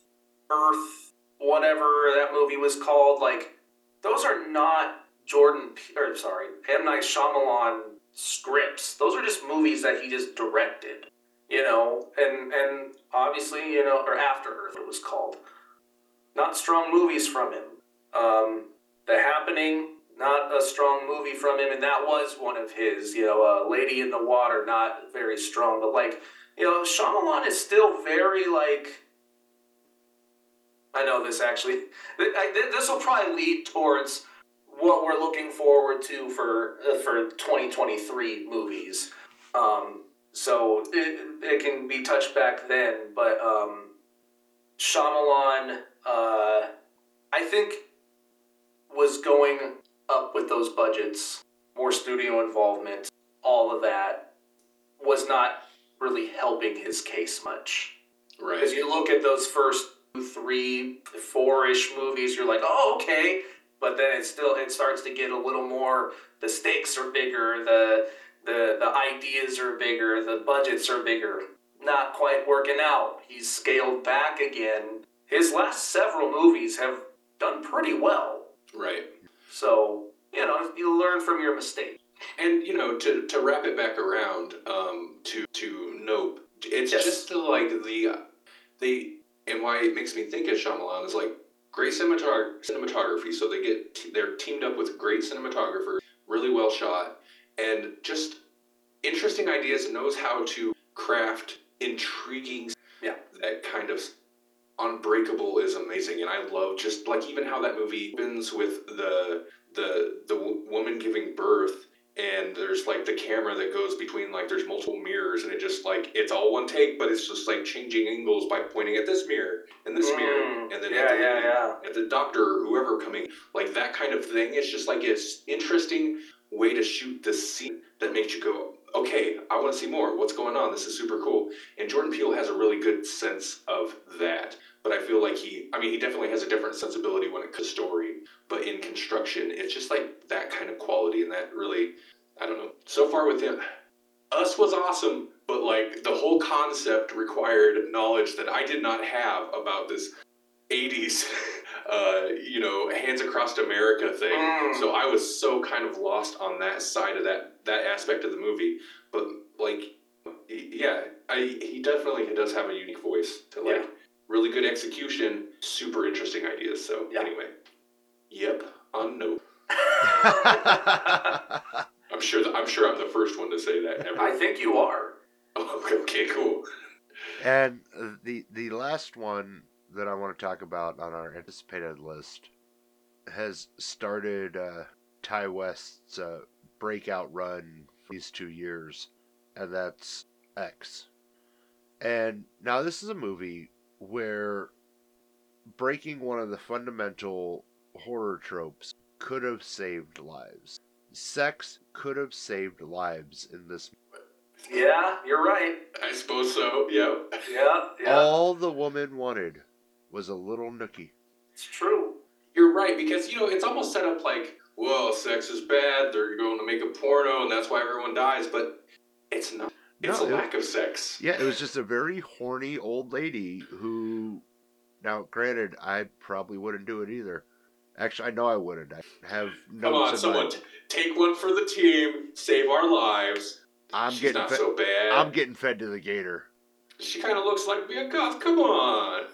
Earth whatever that movie was called like those are not Jordan or sorry M Night Shyamalan scripts those are just movies that he just directed you know and and obviously you know or After Earth it was called not strong movies from him um, The Happening not a strong movie from him, and that was one of his. You know, uh, Lady in the Water, not very strong, but like, you know, Shyamalan is still very like. I know this actually. This will probably lead towards what we're looking forward to for uh, for 2023 movies. Um, so it, it can be touched back then, but um, Shyamalan, uh, I think, was going up with those budgets, more studio involvement, all of that was not really helping his case much. right. Because you look at those first three, four ish movies, you're like, oh, okay, but then it still it starts to get a little more. The stakes are bigger. The the the ideas are bigger. The budgets are bigger. Not quite working out. He's scaled back again. His last several movies have done pretty well. Right. So you know you learn from your mistakes. And you know, to, to wrap it back around um, to to Nope, it's Yes. just like the the and why it makes me think of Shyamalan is like great cinematog- cinematography. So they get t- they're teamed up with great cinematographers, really well shot, and just interesting ideas. and Knows how to craft intriguing. Yeah. that kind of unbreakable is amazing, and I love just like even how that movie opens with the the the w- woman giving birth and there's like the camera that goes between like there's multiple mirrors and it just like it's all one take but it's just like changing angles by pointing at this mirror and this mirror Mm, and then yeah, at the, yeah, yeah. at the doctor or whoever coming. Like that kind of thing it's just like it's interesting way to shoot the scene that makes you go okay i want to see more. What's going on? This is super cool. And jordan peele has a really good sense of that but i feel like he i mean he definitely has a different sensibility when it comes to story but in construction it's just like that kind of quality and that really i don't know so far with him us was awesome but like the whole concept required knowledge that i did not have about this 80s uh, you know hands across america thing Mm. so i was so kind of lost on that side of that that aspect of the movie but like yeah I, he definitely does have a unique voice to like Yeah. Really good execution super interesting ideas so Yeah. anyway yep on no i'm sure that i'm sure i'm the first one to say that ever. I think you are. okay, okay cool And uh, the the last one that I want to talk about on our anticipated list has started uh, Ti West's uh, breakout run for these two years, and that's X. And now this is a movie where breaking one of the fundamental horror tropes could have saved lives. Sex could have saved lives in this moment. Yeah, you're right. i suppose so yeah Yeah, yeah. All the woman wanted was a little nookie. It's true. You're right because you know it's almost set up like, well, sex is bad. They're going to make a porno, and that's why everyone dies. But it's not. It's No, a it- lack of sex. Yeah, it was just a very horny old lady who. Now, granted, I probably wouldn't do it either. Actually, I know I wouldn't. I have notes Come on, someone, t- take one for the team. Save our lives. I'm She's getting not fed. so bad. I'm getting fed to the gator. She kind of looks like Mia Goth. Come on.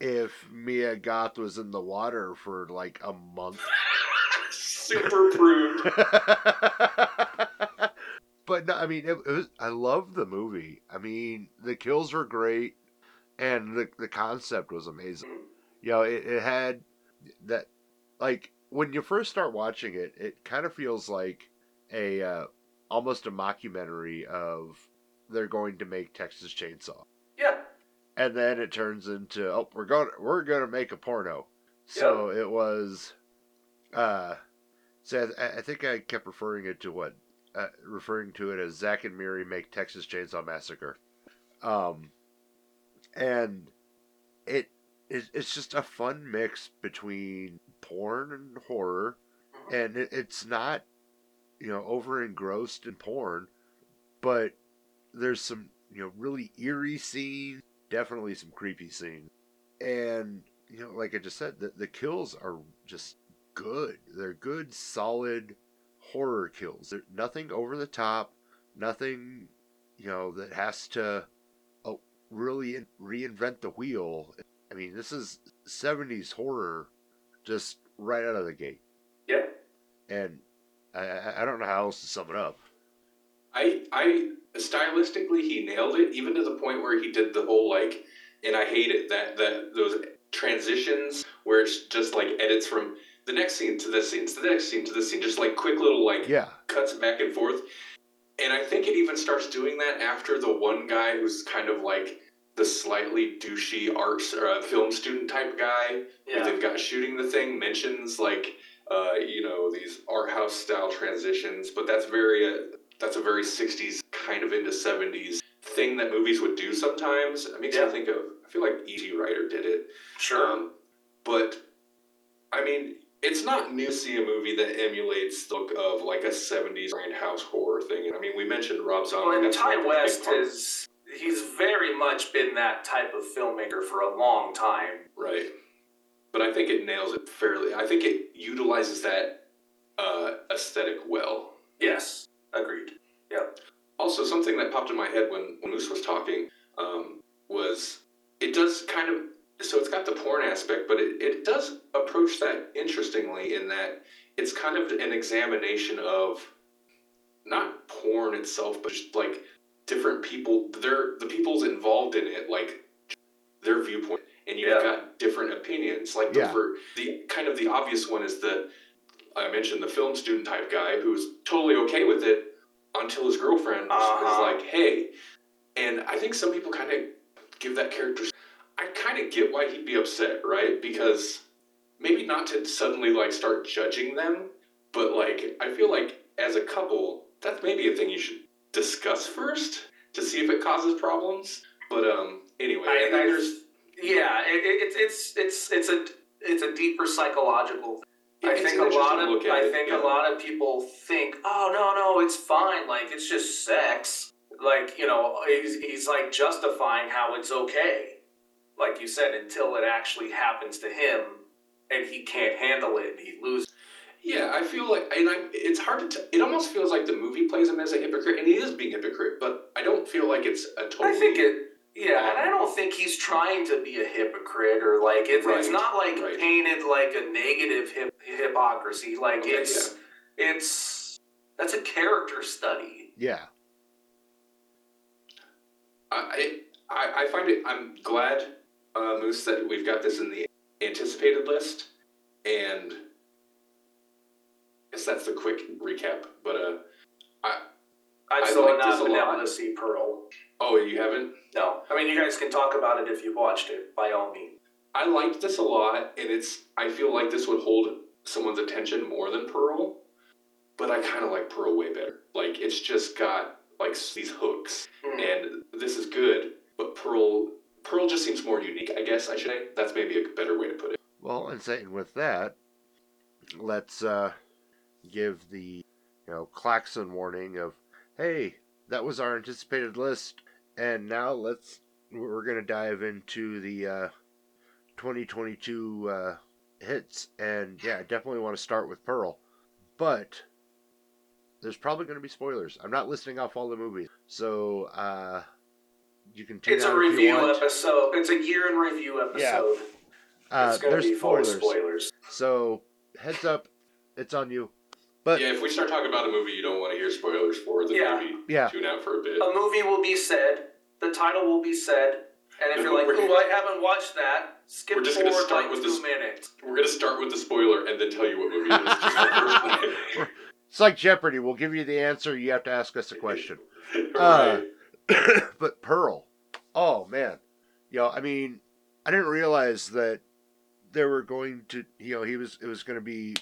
if Mia Goth was in the water for like a month. Super prude. but no, I mean, it, it was, I love the movie. I mean, the kills were great, and the the concept was amazing. You know, it, it had that like when you first start watching it, it kind of feels like a uh, almost a mockumentary of they're going to make Texas Chainsaw, Yeah. and then it turns into oh we're going we're going to make a porno. So it was, uh, so I, I think I kept referring it to what, uh, referring to it as Zack and Miri make Texas Chainsaw Massacre, um, and it it, it's just a fun mix between porn and horror, and it, it's not, you know, over engrossed in porn, but there's some you know really eerie scenes, definitely some creepy scenes, and you know, like I just said, the the kills are just good. They're good, solid horror kills. Nothing over the top, nothing, you know, that has to oh, really in- reinvent the wheel. I mean, this is 70s horror just right out of the gate. Yeah. And I, I I don't know how else to sum it up. I I stylistically he nailed it, even to the point where he did the whole like, and I hate it that that those transitions where it's just like edits from the next scene to this scene to the next scene to this scene, just like quick little like Yeah. cuts back and forth. And I think it even starts doing that after the one guy who's kind of like the slightly douchey arts or uh, film student type guy who Yeah. the guy shooting the thing mentions like uh, you know these art house style transitions, but that's very uh, that's a very '60s kind of into '70s thing that movies would do sometimes. It makes Yeah. me think of I feel like Easy Rider did it, Sure. um, but I mean it's not new to see a movie that emulates the look of like a '70s grindhouse horror thing. I mean we mentioned Rob Zombie. well, and that's Ti West is he's very much been that type of filmmaker for a long time. Right. But I think it nails it fairly. I think it utilizes that uh, aesthetic well. Yes. Agreed. Yeah. Also, something that popped in my head when, when Moose was talking um, was it does kind of. So it's got the porn aspect, but it, it does approach that interestingly in that it's kind of an examination of not porn itself, but just like different people. They're the people's involved in it, like their viewpoint, and you've Yeah. got different opinions. Like Yeah. the, for the kind of the obvious one is the I mentioned the film student type guy who's totally okay with it until his girlfriend Uh-huh. is like, "Hey," and I think some people kind of give that character. I kind of get why he'd be upset, right? Because maybe not to suddenly like start judging them, but like I feel like as a couple, that's maybe a thing you should discuss first to see if it causes problems. But um, anyway, I, and then I, there's yeah, it, it, it's it's it's it's a it's a deeper psychological. yeah, I think a lot of I it, think yeah. a lot of people think, oh no no, it's fine, like it's just sex. Like you know, he's he's like justifying how it's okay, like you said, until it actually happens to him, and he can't handle it, and he loses. Yeah, I feel like, and I, it's hard to. T- it almost feels like the movie plays him as a hypocrite, and he is being a hypocrite. But I don't feel like it's a totally. I think it. Yeah, and I don't think he's trying to be a hypocrite or like it's, it's not like right. painted like a negative hip, hypocrisy. Like Okay, it's it's that's a character study. Yeah. I, I, I find it. I'm glad, uh, Moose, that we've got this in the anticipated list, and I guess that's the quick recap. But uh, I I still like have this not a been able to see Pearl. oh, you haven't. No, I mean you guys can talk about it if you've watched it by all means. I liked this a lot, and it's. I feel like this would hold someone's attention more than Pearl, but I kind of like Pearl way better. Like it's just got like these hooks, Hmm. and this is good. But Pearl, Pearl just seems more unique. I guess I should say that's maybe a better way to put it. Well, and saying with that, let's uh, give the you know klaxon warning of, hey, that was our anticipated list, and now let's we're gonna dive into the uh, 2022 uh, hits, and yeah, I definitely want to start with Pearl, but there's probably going to be spoilers. I'm not listing off all the movies, so uh, you can tune It's a review episode. It's a year in review episode. Uh, it's gonna there's be full of spoilers. spoilers. So heads up, it's on you. But Yeah, if we start talking about a movie you don't want to hear spoilers for, then Yeah. maybe Yeah. tune out for a bit. A movie will be said. The title will be said. And if No, you're like, we're- "Ooh, I haven't watched that," skip We're just gonna forward start like with two this- minutes. We're gonna start with the spoiler and then tell you what movie it is. Just the first one. it's like Jeopardy. We'll give you the answer. You have to ask us a question. Uh, but Pearl, oh man, you know, I mean, I didn't realize that they were going to, you know, he was it was going to be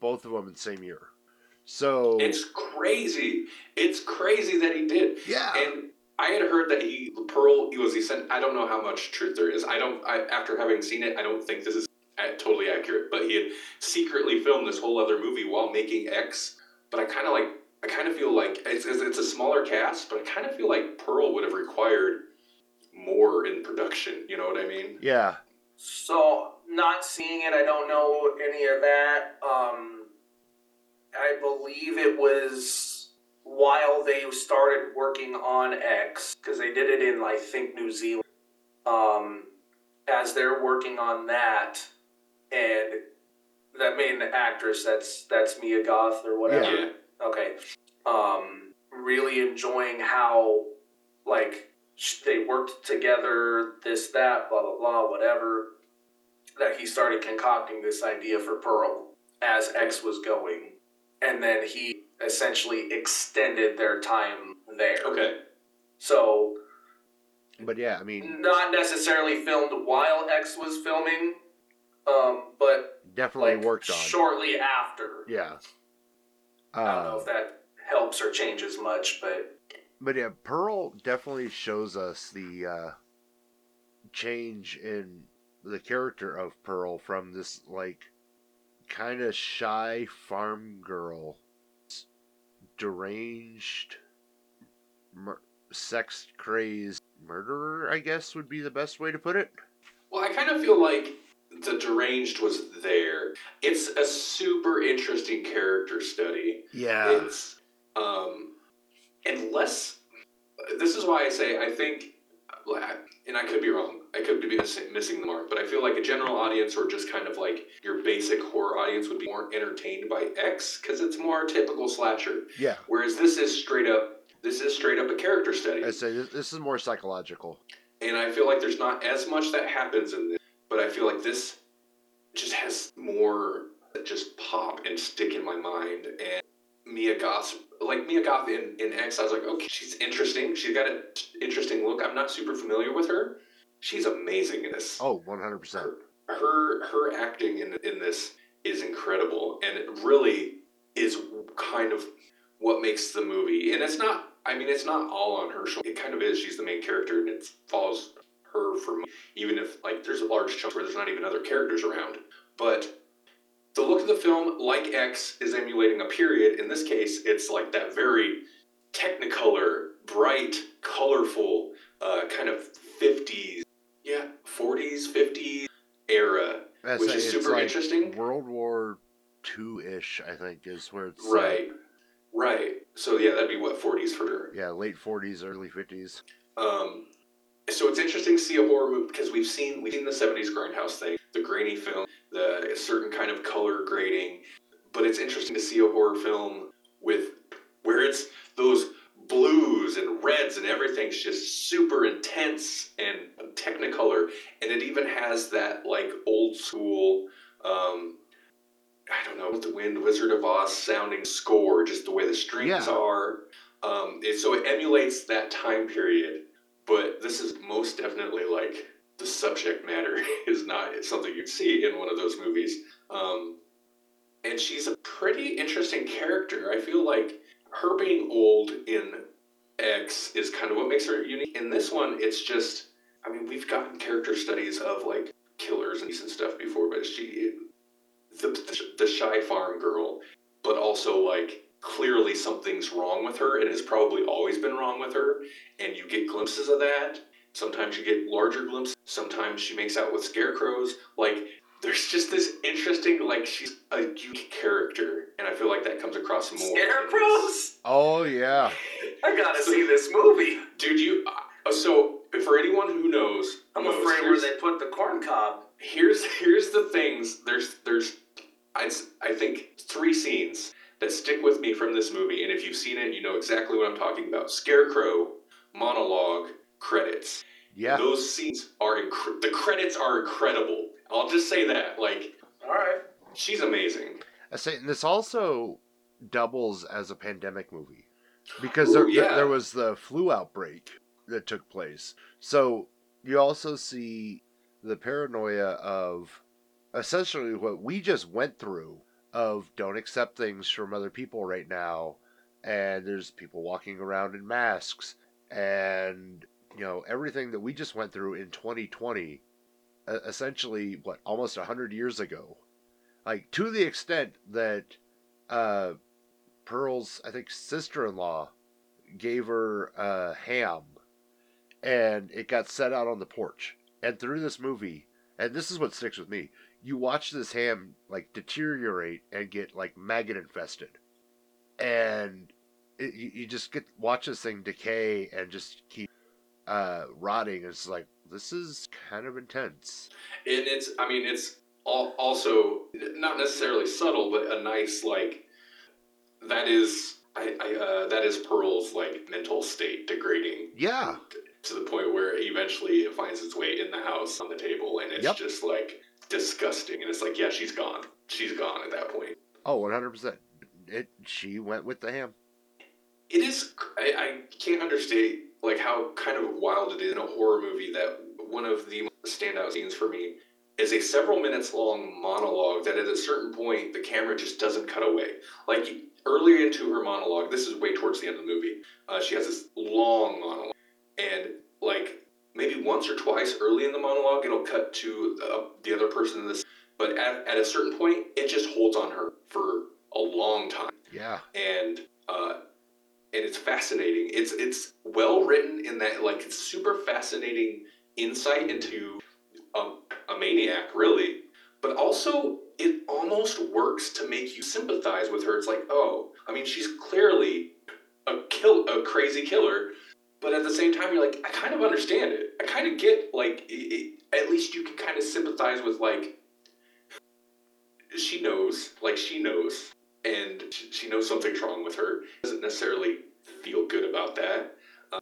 both of them in the same year. So It's crazy. It's crazy that he did. yeah, And I had heard that he Pearl he was he sent. I don't know how much truth there is. I don't. I, after having seen it, I don't think this is totally accurate. But he had secretly filmed this whole other movie while making X. But I kind of like. I kind of feel like it's, it's it's a smaller cast, but I kind of feel like Pearl would have required more in production. You know what I mean? yeah, So, not seeing it, I don't know any of that. Um, I believe it was while they started working on X, because they did it in, I think, New Zealand. Um, as they're working on that, and that main actress, that's that's Mia Goth or whatever. Yeah. Okay. Um, really enjoying how, like, sh- they worked together, this, that, blah, blah, blah, whatever. That he started concocting this idea for Pearl as X was going. And then he essentially extended their time there. Okay. So, but yeah, I mean, not necessarily filmed while X was filming, um, but definitely like worked on. shortly after. Yeah. I don't know Uh, if that helps or changes much, but but yeah, Pearl definitely shows us the uh, change in the character of Pearl from this like kind of shy farm girl, deranged, mur- sex crazed murderer. I guess would be the best way to put it. Well, I kind of feel like the deranged was there. It's a super interesting character study. Yeah. It's um, unless this is why I say I think, and I could be wrong. I could be missing, the mark, but I feel like a general audience or just kind of like your basic horror audience would be more entertained by X because it's more typical slasher. Yeah. Whereas this is straight up. This is straight up a character study. I say this, this is more psychological. and I feel like there's not as much that happens in this, but I feel like this just has more that just pop and stick in my mind. And Mia Goth, like Mia Goth in, in X, I was like, okay, she's interesting. She's got an interesting look. I'm not super familiar with her. She's amazing in this. Oh, 100%. Her, her her acting in in this is incredible, and it really is kind of what makes the movie. And it's not. I mean, it's not all on her shoulder. It kind of is. She's the main character, and it follows her for. Even if like there's a large chunk where there's not even other characters around, but the look of the film, like X, is emulating a period. In this case, it's like that very technicolor, bright, colorful, uh, kind of 50s, yeah, 40s, 50s era, I which say is super like interesting. World War II ish, I think, is where it's. uh, Right, right. So yeah, that'd be what 40s for her. yeah, late 40s, early 50s. Um, so it's interesting to see a horror movie because we've seen we've seen the '70s grindhouse thing, the grainy film, the certain kind of color grading, but it's interesting to see a horror film with where it's those blues and reds and everything's just super intense and technicolor, and it even has that like old school. Um, I don't know, the Wind, Wizard of Oz sounding score, just the way the strings Yeah. are. Um, it, so it emulates that time period, but this is most definitely like the subject matter is not something you'd see in one of those movies. Um, and she's a pretty interesting character. I feel like her being old in X is kind of what makes her unique. In this one, it's just, I mean, we've gotten character studies of like killers and stuff before, but she, the, the, the shy farm girl, but also like clearly something's wrong with her and has probably always been wrong with her. And you get glimpses of that. Sometimes you get larger glimpses. Sometimes she makes out with scarecrows. Like, there's just this interesting, like, she's a unique character. And I feel like that comes across more. in this. Scarecrows? Oh, yeah. I gotta see this movie. Dude, you. Uh, so for anyone who knows, I'm knows, afraid where they put the corn cob. here's here's the things there's there's I, I think three scenes that stick with me from this movie and if you've seen it you know exactly what i'm talking about scarecrow inc- the credits are incredible i'll just say that like All right. she's amazing I say and this also doubles as a pandemic movie because Ooh, there, yeah. there was the flu outbreak that took place. So you also see the paranoia of essentially what we just went through of don't accept things from other people right now and there's people walking around in masks and you know everything that we just went through in 2020 uh, essentially what almost 100 years ago. Like to the extent that uh pearl's i think sister-in-law gave her a ham and it got set out on the porch. And through this movie and this is what sticks with me you watch this ham like deteriorate and get like maggot infested. And it, you just get watch this thing decay and just keep uh rotting it's like this is kind of intense. And it's i mean it's al- also not necessarily subtle but a nice like that is I, I uh, that is pearl's like mental state degrading. Yeah. To the point where eventually it finds its way in the house on the table and it's Yep. just like disgusting. And it's like yeah she's gone. She's gone at that point. Oh 100% it she went with the ham. It is I, I can't understate like how kind of wild it is in a horror movie that one of the standout scenes for me is a several minutes long monologue that at a certain point the camera just doesn't cut away. Like earlier into her monologue this is way towards the end of the movie uh, she has this long monologue. And like maybe once or twice early in the monologue it'll cut to the, the other person in this but at, at a certain point it just holds on her for a long time. Yeah. And uh, and it's fascinating. It's it's well written in that like it's super fascinating insight into um, a maniac, really. But also, it almost works to make you sympathize with her. It's like, oh, I mean, she's clearly a kill a crazy killer, but at the same time, you're like, I kind of understand it. I kind of get like, it, it, at least you can kind of sympathize with like. She knows, like she knows, and she knows something's wrong with her. Doesn't necessarily feel good about that. Um,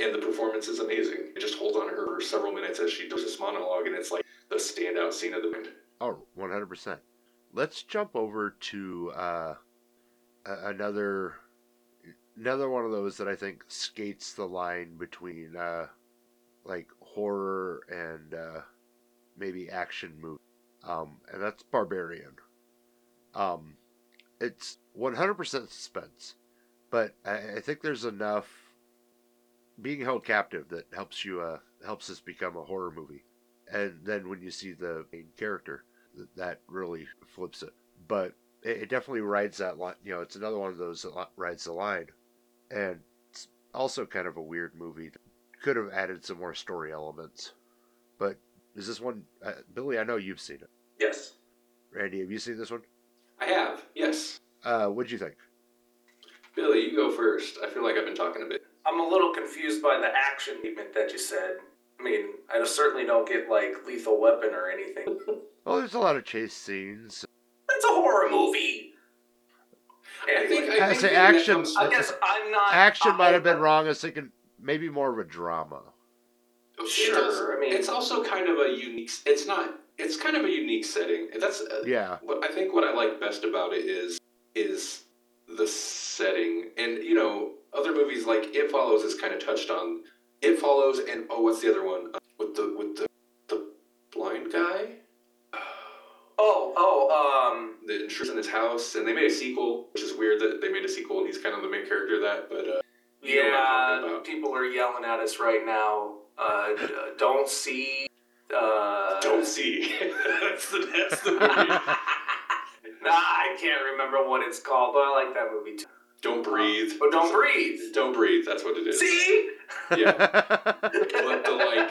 and the performance is amazing. It just holds on her for several minutes as she does this monologue, and it's like the standout scene of the movie. Oh, 100%. Let's jump over to uh, another another one of those that I think skates the line between uh, like horror and uh, maybe action movie. Um, and that's Barbarian. Um, it's 100% suspense, but I, I think there's enough being held captive that helps you uh, helps this become a horror movie and then when you see the main character, th- that really flips it. But it, it definitely rides that line. You know, it's another one of those that rides the line, and it's also kind of a weird movie. Could have added some more story elements, but is this one, uh, Billy? I know you've seen it. Yes. Randy, have you seen this one? I have, yes. Uh, what'd you think? Billy, you go first. I feel like I've been talking a bit. I'm a little confused by the action movement that you said. I mean, I certainly don't get like lethal weapon or anything. Well, there's a lot of chase scenes. That's a horror movie. I think Anyway, I, I think say action- comes- I guess I'm not. Action I- might have been wrong. I was thinking maybe more of a drama. It Sure, does- I mean- it's also kind of a unique. It's not. It's kind of a unique setting. That's uh, Yeah, what I think. What I like best about it is is the setting, and you know, other movies like It Follows is kind of touched on. It Follows, and oh, what's the other one Uh, with the with the the blind guy? Oh, oh, um, The intrusion in his house, and they made a sequel, which is weird that they made a sequel and he's kind of the main character of that. But uh, You know what I'm talking yeah. People are yelling at us right now. Uh, don't see. Uh, don't see. that's the that's the movie. nah, I can't remember what it's called, but I like that movie too. Don't breathe. But don't breathe. Don't breathe. That's what it is. See? Yeah. But the like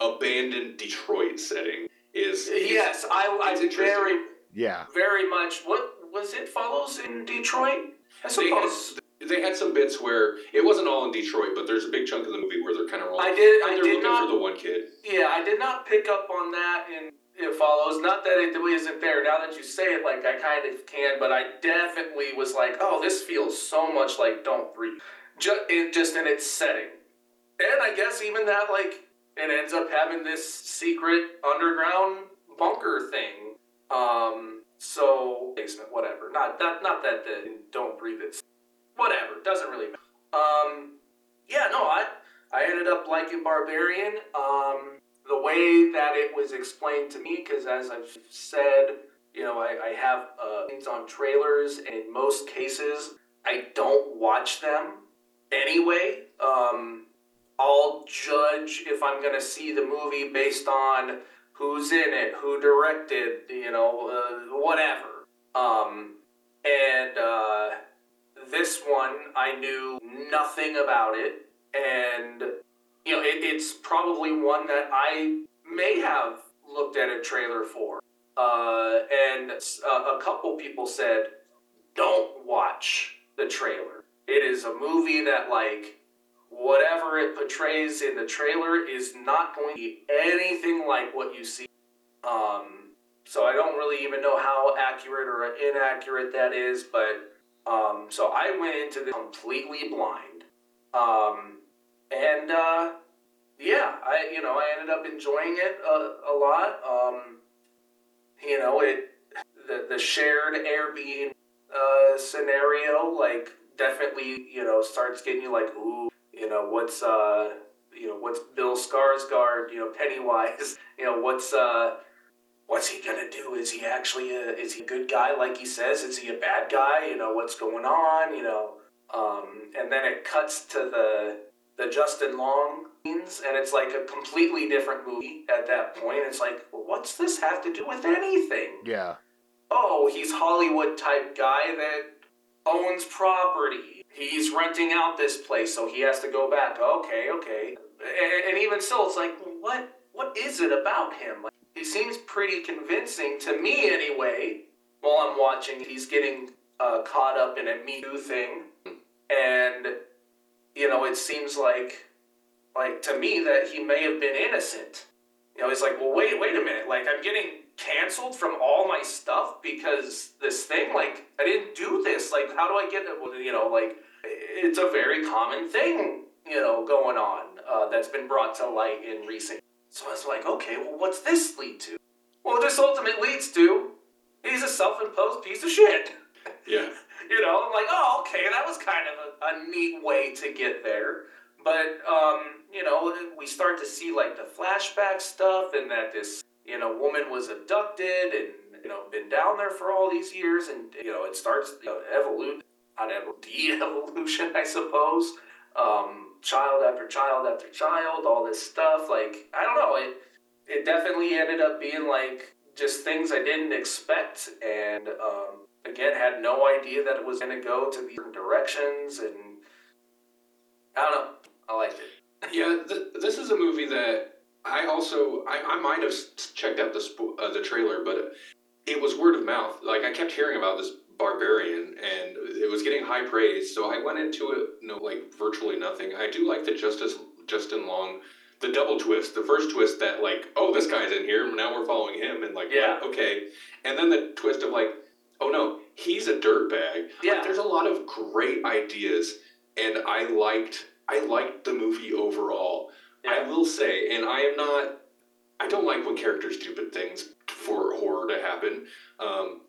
abandoned Detroit setting is Yes, I, I interesting. very, yeah. very much. What was it? Follows in Detroit. I They had- suppose. They had some bits where it wasn't all in Detroit, but there's a big chunk of the movie where they're kind of rolling. I did. I did looking not. for the one kid. Yeah, I did not pick up on that in It Follows. Not that it isn't there. Now that you say it, like I kind of can, but I definitely was like, oh, this feels so much like Don't Breathe. Just, it, just in its setting. And I guess even that, like, it ends up having this secret underground bunker thing. Um, so basement, whatever. Not that, not that the Don't Breathe it. Whatever. Doesn't really matter. Um, yeah, no, I I ended up liking Barbarian. Um, the way that it was explained to me, because as I've said, you know, I, I have uh, things on trailers, and in most cases, I don't watch them anyway. Um, I'll judge if I'm going to see the movie based on who's in it, who directed, you know, uh, whatever. Um, and uh, this one, I knew nothing about it, and you know, it, it's probably one that I may have looked at a trailer for. Uh, and a, a couple people said, "Don't watch the trailer. It is a movie that like." Whatever it portrays in the trailer is not going to be anything like what you see. Um, so I don't really even know how accurate or inaccurate that is, but um, so I went into this completely blind. Um, and uh, yeah, I you know I ended up enjoying it a, a lot. Um, you know it the the shared Airbnb uh, scenario like definitely you know starts getting you like ooh you know what's uh you know what's Bill Skarsgård you know Pennywise you know what's uh what's he gonna do? Is he actually a is he a good guy like he says? Is he a bad guy? You know what's going on? You know, um, and then it cuts to the the Justin Long scenes, and it's like a completely different movie at that point. It's like, well, what's this have to do with anything? Yeah. Oh, he's Hollywood type guy that owns property. He's renting out this place, so he has to go back. Okay, okay. And, and even still, it's like, what what is it about him? Like, he seems pretty convincing to me anyway while I'm watching. He's getting uh, caught up in a Me Too thing. And, you know, it seems like, like to me that he may have been innocent. You know, he's like, well, wait, wait a minute. Like, I'm getting canceled from all my stuff because this thing, like, I didn't do this. Like, how do I get it? You know, like, it's a very common thing, you know, going on uh, that's been brought to light in recent so I was like, okay, well, what's this lead to? Well, this ultimately leads to he's a self-imposed piece of shit. Yeah. you know, I'm like, oh, okay, that was kind of a, a neat way to get there. But um, you know, we start to see like the flashback stuff, and that this you know woman was abducted, and you know been down there for all these years, and you know it starts you know, evolution, not evol- de-evolution, I suppose. Um, child after child after child, all this stuff. Like I don't know, it it definitely ended up being like just things I didn't expect, and um, again had no idea that it was going to go to these directions, and I don't know, I liked it. Yeah, th- this is a movie that I also I, I might have checked out the uh, the trailer, but it was word of mouth. Like I kept hearing about this barbarian, and it was getting high praise. So I went into it, you know, like virtually nothing. I do like the Justice Justin Long, the double twist. The first twist that like, oh, this guy's in here. Now we're following him, and like, Yeah. what? okay. And then the twist of like, oh no, he's a dirtbag. Yeah. Like, there's a lot of great ideas, and I liked I liked the movie overall. I will say, and I am not. I don't like when characters do stupid things for horror to happen. Um,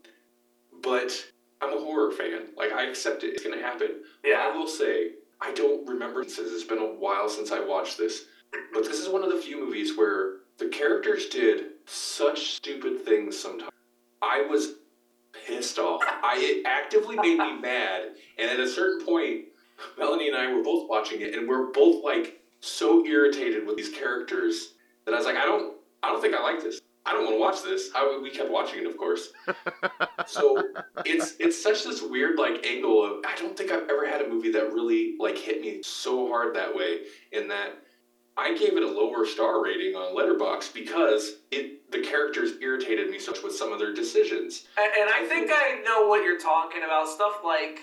but I'm a horror fan. Like I accept it. It's gonna happen. Yeah. I will say I don't remember since it's been a while since I watched this, but this is one of the few movies where the characters did such stupid things sometimes. I was pissed off. I it actively made me mad, and at a certain point, Melanie and I were both watching it, and we're both like so irritated with these characters that I was like, I don't, I don't think I like this. I don't want to watch this. I, we kept watching it, of course. so it's it's such this weird like angle of I don't think I've ever had a movie that really like hit me so hard that way. In that I gave it a lower star rating on Letterboxd because it the characters irritated me so much with some of their decisions. and, and I think I know what you're talking about. Stuff like,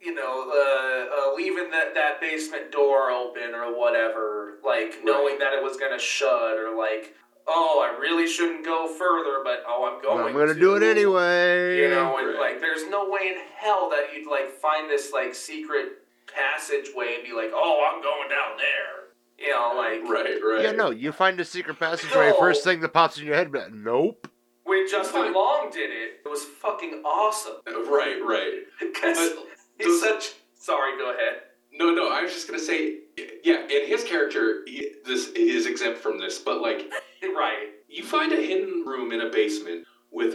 you know, uh, uh, leaving that, that basement door open or whatever, like knowing that it was gonna shut or like, oh, I really shouldn't go further, but oh, I'm going. I'm gonna to. do it anyway. You know, and Right. like, there's no way in hell that you'd like find this like secret passageway and be like, oh, I'm going down there. You know, like Right, right. Yeah, no, you find a secret passageway. No. First thing that pops in your head, but nope. when Justin Long did it, it was fucking awesome. Uh, right, right. Because But he's the- such. Sorry, go ahead. No, no, I was just gonna say, yeah, and his character, he, this is exempt from this, but like, Right. you find a hidden room in a basement with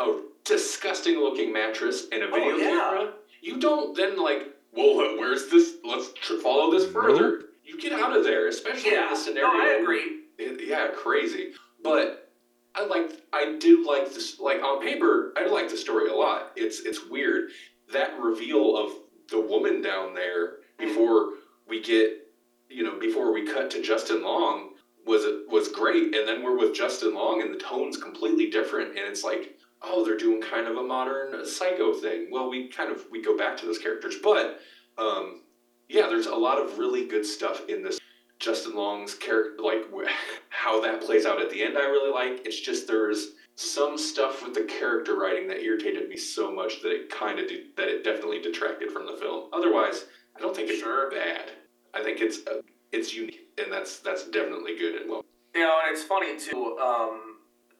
a disgusting looking mattress and a video Oh, yeah. camera. You don't then like, well, uh, where's this? Let's tr- follow this further. Nope. You get out of there, especially in Yeah. the scenario. No, I agree. It- yeah, crazy. But I like I do like this like on paper, I like the story a lot. It's it's weird. That reveal of the woman down there before we get you know, before we cut to Justin Long was was great. And then we're with Justin Long and the tone's completely different and it's like, oh, they're doing kind of a modern psycho thing. Well, we kind of we go back to those characters, but um yeah, there's a lot of really good stuff in this Justin Long's character, like how that plays out at the end, I really like. It's just there's some stuff with the character writing that irritated me so much that it kind of de- that it definitely detracted from the film. Otherwise, I don't think it's Sure. bad. I think it's uh, it's unique, and that's that's definitely good and well. You know, and it's funny too. Um,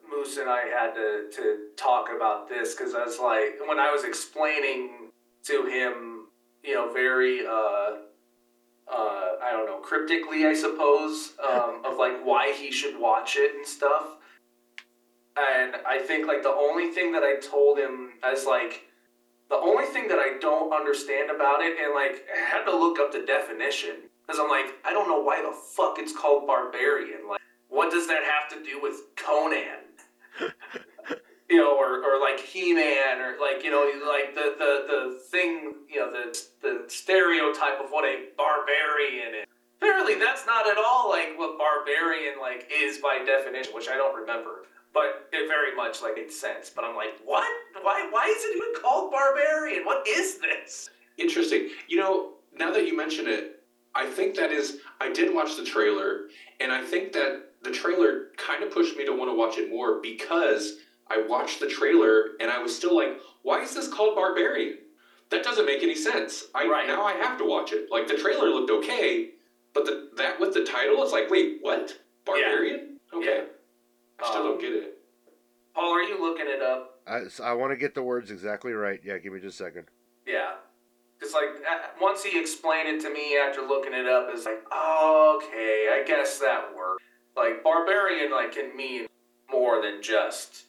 Moose and I had to to talk about this because I was like, when I was explaining to him, you know, very uh, uh, I don't know, cryptically, I suppose, um, of like why he should watch it and stuff. And I think like the only thing that I told him as like the only thing that I don't understand about it, and like I had to look up the definition because I'm like I don't know why the fuck it's called barbarian. Like, what does that have to do with Conan? you know, or, or like He-Man, or like you know, like the the the thing, you know, the the stereotype of what a barbarian is. Apparently, that's not at all like what barbarian like is by definition, which I don't remember. But it very much like made sense. But I'm like, what? Why? Why is it even called barbarian? What is this? Interesting. You know, now that you mention it, I think that is. I did watch the trailer, and I think that the trailer kind of pushed me to want to watch it more because I watched the trailer and I was still like, why is this called Barbarian? That doesn't make any sense. I Right. now I have to watch it. Like the trailer looked okay, but the that with the title, it's like, wait, what? Barbarian? Okay. Yeah. I still Um, don't get it. Paul, are you looking it up? I, I want to get the words exactly right. Yeah, give me just a second. Yeah. It's like uh, once he explained it to me after looking it up, it's like, oh, okay, I guess that works. Like barbarian, like can mean more than just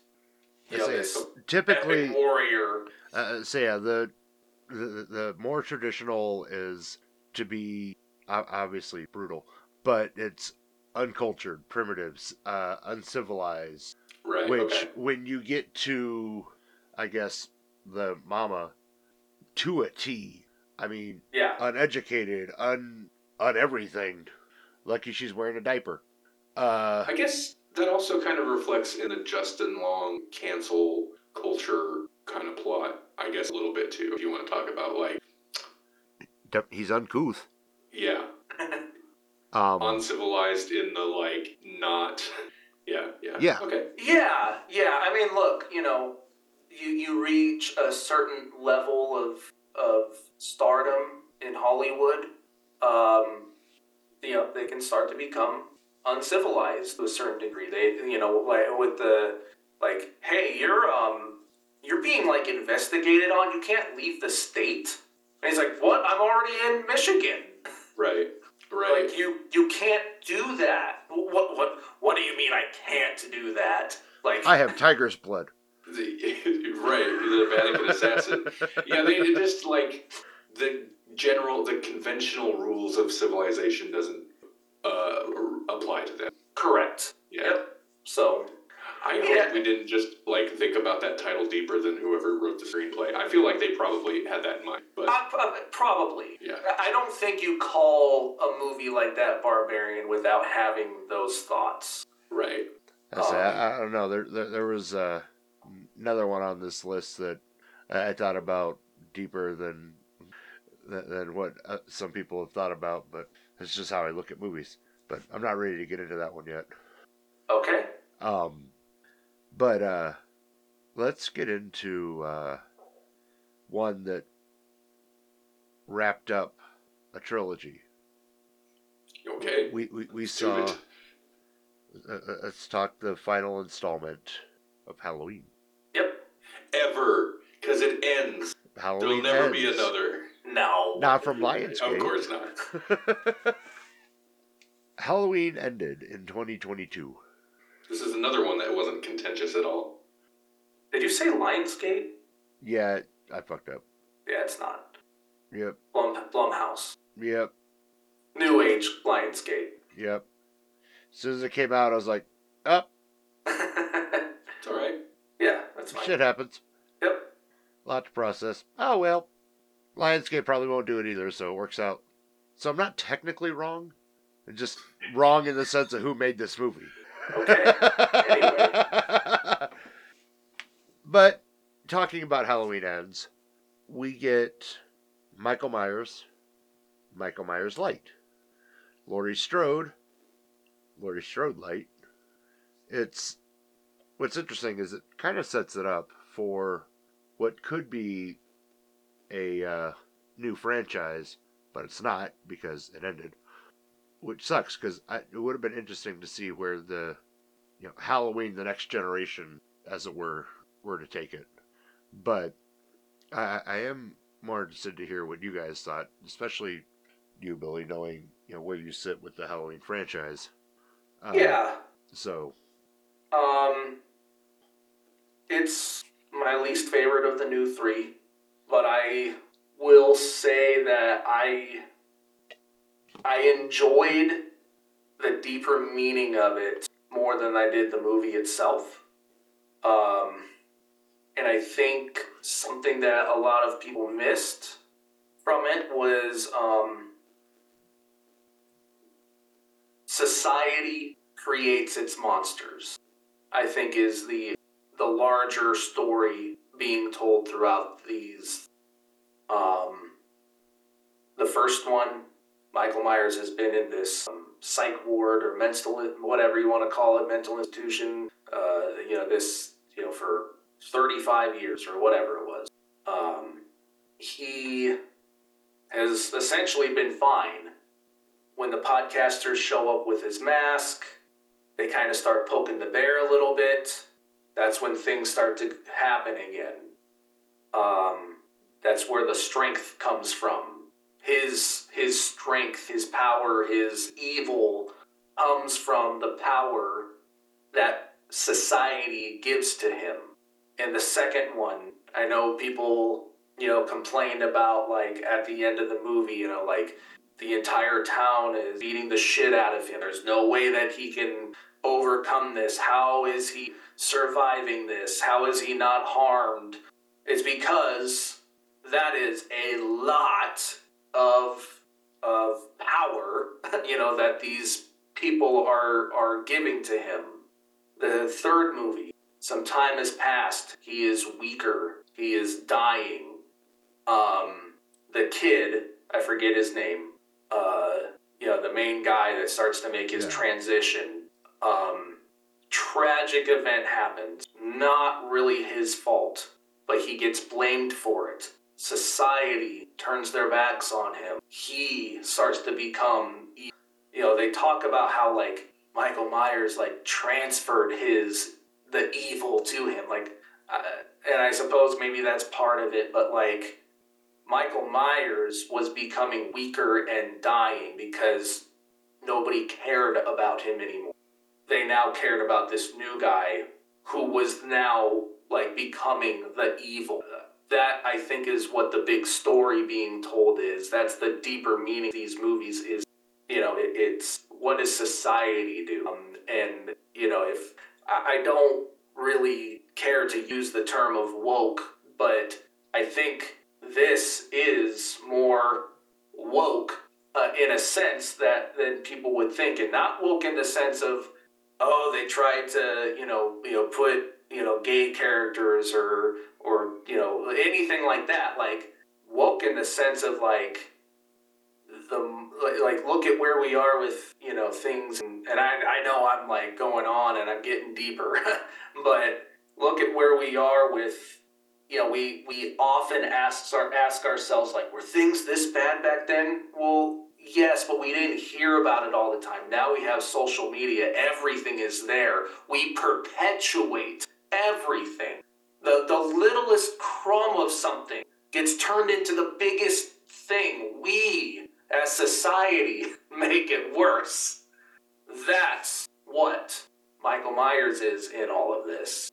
you know this typically, warrior. uh, so yeah, the, the the more traditional is to be obviously brutal, but it's uncultured, primitives, uh, uncivilized. Right. Which, okay. when you get to, I guess, the mama, to a T. I mean, Yeah. uneducated, un on everything. Lucky she's wearing a diaper. Uh, I guess that also kind of reflects in the Justin Long cancel culture kind of plot. I guess a little bit too, if you want to talk about like, he's uncouth. yeah, Um, uncivilized in the like not, yeah, yeah, Yeah. okay, Yeah, yeah. I mean, look, you know, you you reach a certain level of of stardom in Hollywood, um, you know, they can start to become uncivilized to a certain degree. They, you know, like with the like, hey, you're um, you're being like investigated on. You can't leave the state. And he's like, what? I'm already in Michigan. right, right. Like you, you can't do that. What, what, what do you mean I can't do that? Like, I have tiger's blood. The, right, the Vatican assassin. Yeah, they just like the general, the conventional rules of civilization doesn't uh, apply to them. correct. Yeah. Yep. So, I hope Yeah. we didn't just like think about that title deeper than whoever wrote the screenplay. I feel like they probably had that in mind, but uh, probably. yeah, I don't think you call a movie like that barbarian without having those thoughts. right. I, say, Um, I, I don't know. There, there, there was uh, another one on this list that I thought about deeper than than, than what uh, some people have thought about, but it's just how I look at movies. But I'm not ready to get into that one yet. Okay. Um, but uh, let's get into uh, one that wrapped up a trilogy. Okay. We we, we Let's saw. Uh, uh, let's talk the final installment of Halloween. Yep. Ever. Because it ends. Halloween There'll never be another. No. Not from Lionsgate. Of course not. Halloween ended in 2022. This is another one that wasn't contentious at all. Did you say Lionsgate? Yeah, I fucked up. Yeah, it's not. Yep, Blum Blumhouse. yep, New Age Lionsgate. yep. As soon as it came out, I was like, "Up, It's all right. Fine. shit happens. Yep. A lot to process. Oh well, Lionsgate probably won't do it either, so it works out. So I'm not technically wrong. I'm just wrong in the sense of who made this movie. Okay. Anyway. but talking about Halloween ends, we get Michael Myers, Michael Myers Light, Laurie Strode, Laurie Strode Light. It's what's interesting is it kind of sets it up for what could be a uh, new franchise, but it's not because it ended, which sucks because it would have been interesting to see where the you know Halloween, the next generation, as it were, were to take it. But I, I am more interested to hear what you guys thought, especially you, Billy, knowing you know where you sit with the Halloween franchise. Uh, yeah. So Um, it's my least favorite of the new three, but I will say that I I enjoyed the deeper meaning of it more than I did the movie itself. Um, and I think something that a lot of people missed from it was um, society creates its monsters. I think is the the larger story being told throughout these. Um, the first one, Michael Myers has been in this um, psych ward or mental, whatever you want to call it, mental institution. Uh, you know this, you know, for thirty five years or whatever it was. Um, he has essentially been fine. When the podcasters show up with his mask, they kind of start poking the bear a little bit. That's when things start to happen again. Um, that's where the strength comes from. His his strength, his power, his evil comes from the power that society gives to him. And the second one, I know people, you know, complained about like at the end of the movie, you know, like the entire town is beating the shit out of him. There's no way that he can overcome this. How is he surviving this? How is he not harmed? It's because that is a lot of of power, you know, that these people are are giving to him. The third movie, some time has passed. He is weaker. He is dying. Um, the kid, I forget his name. Uh, you know, the main guy that starts to make his Yeah. transition. Um, tragic event happens. Not really his fault, but he gets blamed for it. Society turns their backs on him. He starts to become, you know, they talk about how like Michael Myers like transferred his the evil to him, like, uh, and I suppose maybe that's part of it, but like. Michael Myers was becoming weaker and dying because nobody cared about him anymore. They now cared about this new guy who was now like becoming the evil. That I think is what the big story being told is. That's the deeper meaning these movies is you know, it, it's what does society do? Um, and you know, if I, I don't really care to use the term of woke, but I think this is more woke uh, in a sense that than people would think, and not woke in the sense of oh they tried to you know you know put you know gay characters or or you know anything like that. Like woke in the sense of like the like, look at where we are with you know things and, and I, I know i'm like going on and i'm getting deeper but look at where we are with you know we we often ask our ask ourselves like were things this bad back then well yes but we didn't hear about it all the time now we have social media everything is there we perpetuate everything the the littlest crumb of something gets turned into the biggest thing we as society make it worse. That's what Michael Myers is in all of this.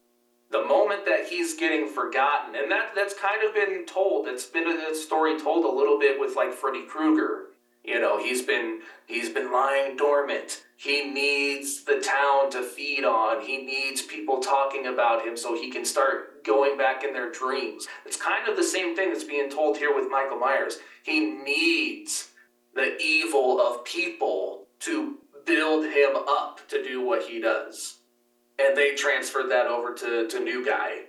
The moment that he's getting forgotten, and that that's kind of been told. It's been a story told a little bit with like Freddy Krueger. You know, he's been he's been lying dormant. He needs the town to feed on. He needs people talking about him so he can start going back in their dreams. It's kind of the same thing that's being told here with Michael Myers. He needs the evil of people to build him up to do what he does. And they transferred that over to, to New Guy.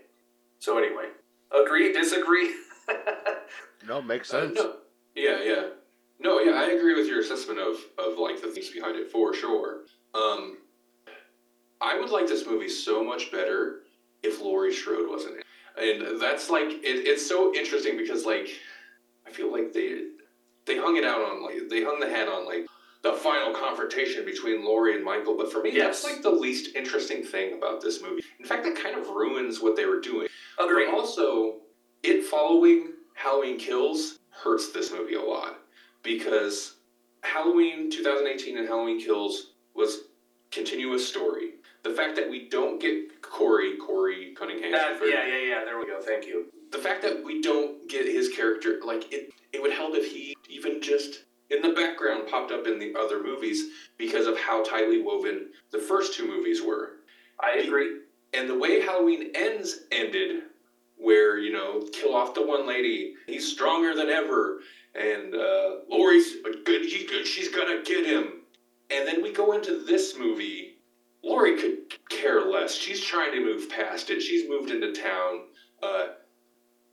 So, anyway, agree, disagree? No, makes Uh, sense. no, yeah, yeah. No, yeah, I agree with your assessment of, of like the things behind it for sure. Um, I would like this movie so much better if Laurie Strode wasn't in. it. And that's like it, it's so interesting because like I feel like they they hung it out on like they hung the hat on like the final confrontation between Laurie and Michael. But for me, Yes. that's like the least interesting thing about this movie. In fact, that kind of ruins what they were doing. Agree. But also, it following Halloween Kills hurts this movie a lot because Halloween 2018 and Halloween Kills was continuous story. The fact that we don't get Corey, Corey Cunningham, That, yeah, yeah, yeah, there we go. Thank you. the fact that we don't get his character, like it, it would help if he even just in the background popped up in the other movies because of how tightly woven the first two movies were I agree. and the way Halloween ends ended, where you know kill off the one lady, he's stronger than ever, and uh, Laurie's good. He's good. She's gonna get him, and then we go into this movie. Laurie could care less. She's trying to move past it. She's moved into town. Uh,